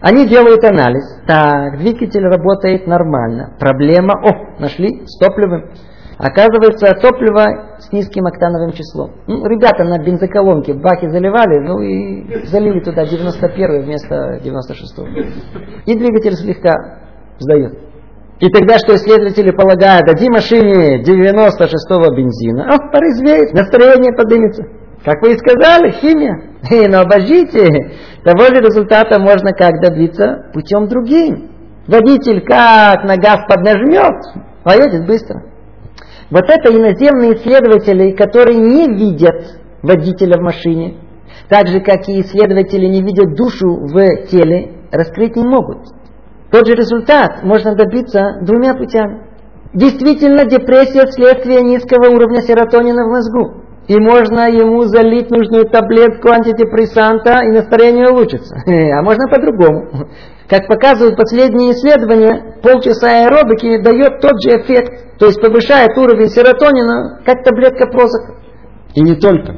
Они делают анализ. Так, двигатель работает нормально. Проблема, о, нашли с топливом. Оказывается, топливо с низким октановым числом. Ну, ребята на бензоколонке баки заливали, ну и залили туда 91 вместо 96 И двигатель слегка сдает. И тогда что исследователи полагают, дадим машине 96-го бензина, о, порезвеет, настроение поднимется. Как вы и сказали, химия. [laughs] Но обождите, того же результата можно как добиться путем другим. Водитель как на газ поднажмет, поедет быстро. Вот это иноземные исследователи, которые не видят водителя в машине, так же, как и исследователи не видят душу в теле, раскрыть не могут. Тот же результат можно добиться двумя путями. Действительно, депрессия вследствие низкого уровня серотонина в мозгу. И можно ему залить нужную таблетку антидепрессанта, и настроение улучшится. [laughs] А можно по-другому. Как показывают последние исследования, полчаса аэробики дает тот же эффект, то есть повышает уровень серотонина, как таблетка прозака. И не только.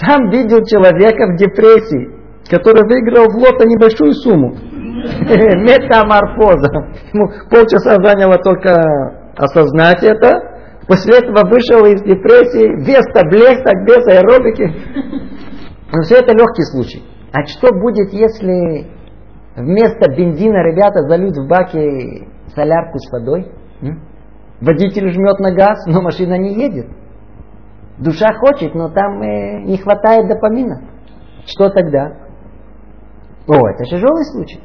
Сам видел человека в депрессии, который выиграл в лото небольшую сумму. [laughs] Метаморфоза. Ему полчаса заняло только осознать это. После этого вышел из депрессии без таблеток, без аэробики. Но все это легкий случай. А что будет, если Вместо бензина ребята зальют в баке солярку с водой. Водитель жмет на газ, но машина не едет. Душа хочет, но там э, не хватает допамина. Что тогда? О, это тяжелый случай.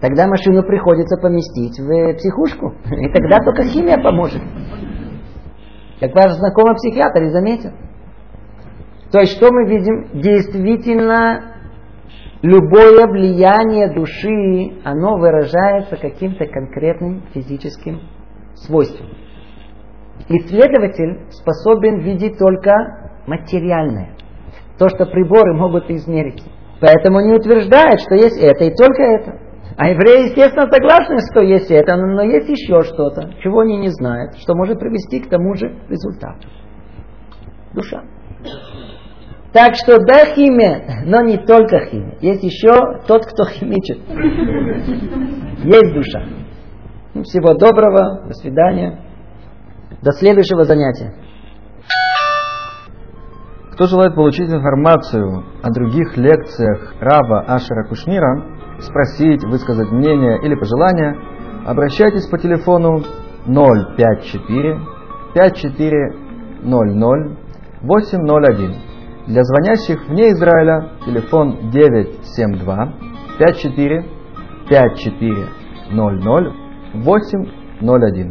Тогда машину приходится поместить в э, психушку. [laughs] И тогда только химия поможет. Как ваш знакомый психиатр и заметил. То есть, что мы видим? Действительно любое влияние души, оно выражается каким-то конкретным физическим свойством. Исследователь способен видеть только материальное, то, что приборы могут измерить. Поэтому не утверждает, что есть это и только это. А евреи, естественно, согласны, что есть это, но есть еще что-то, чего они не знают, что может привести к тому же результату. Душа. Так что да, химия, но не только химия. Есть еще тот, кто химичит. Есть душа. Ну, всего доброго, до свидания. До следующего занятия. Кто желает получить информацию о других лекциях Раба Ашера Кушнира, спросить, высказать мнение или пожелания, обращайтесь по телефону 054 5400 801. Для звонящих вне Израиля телефон 972 54 5400 801.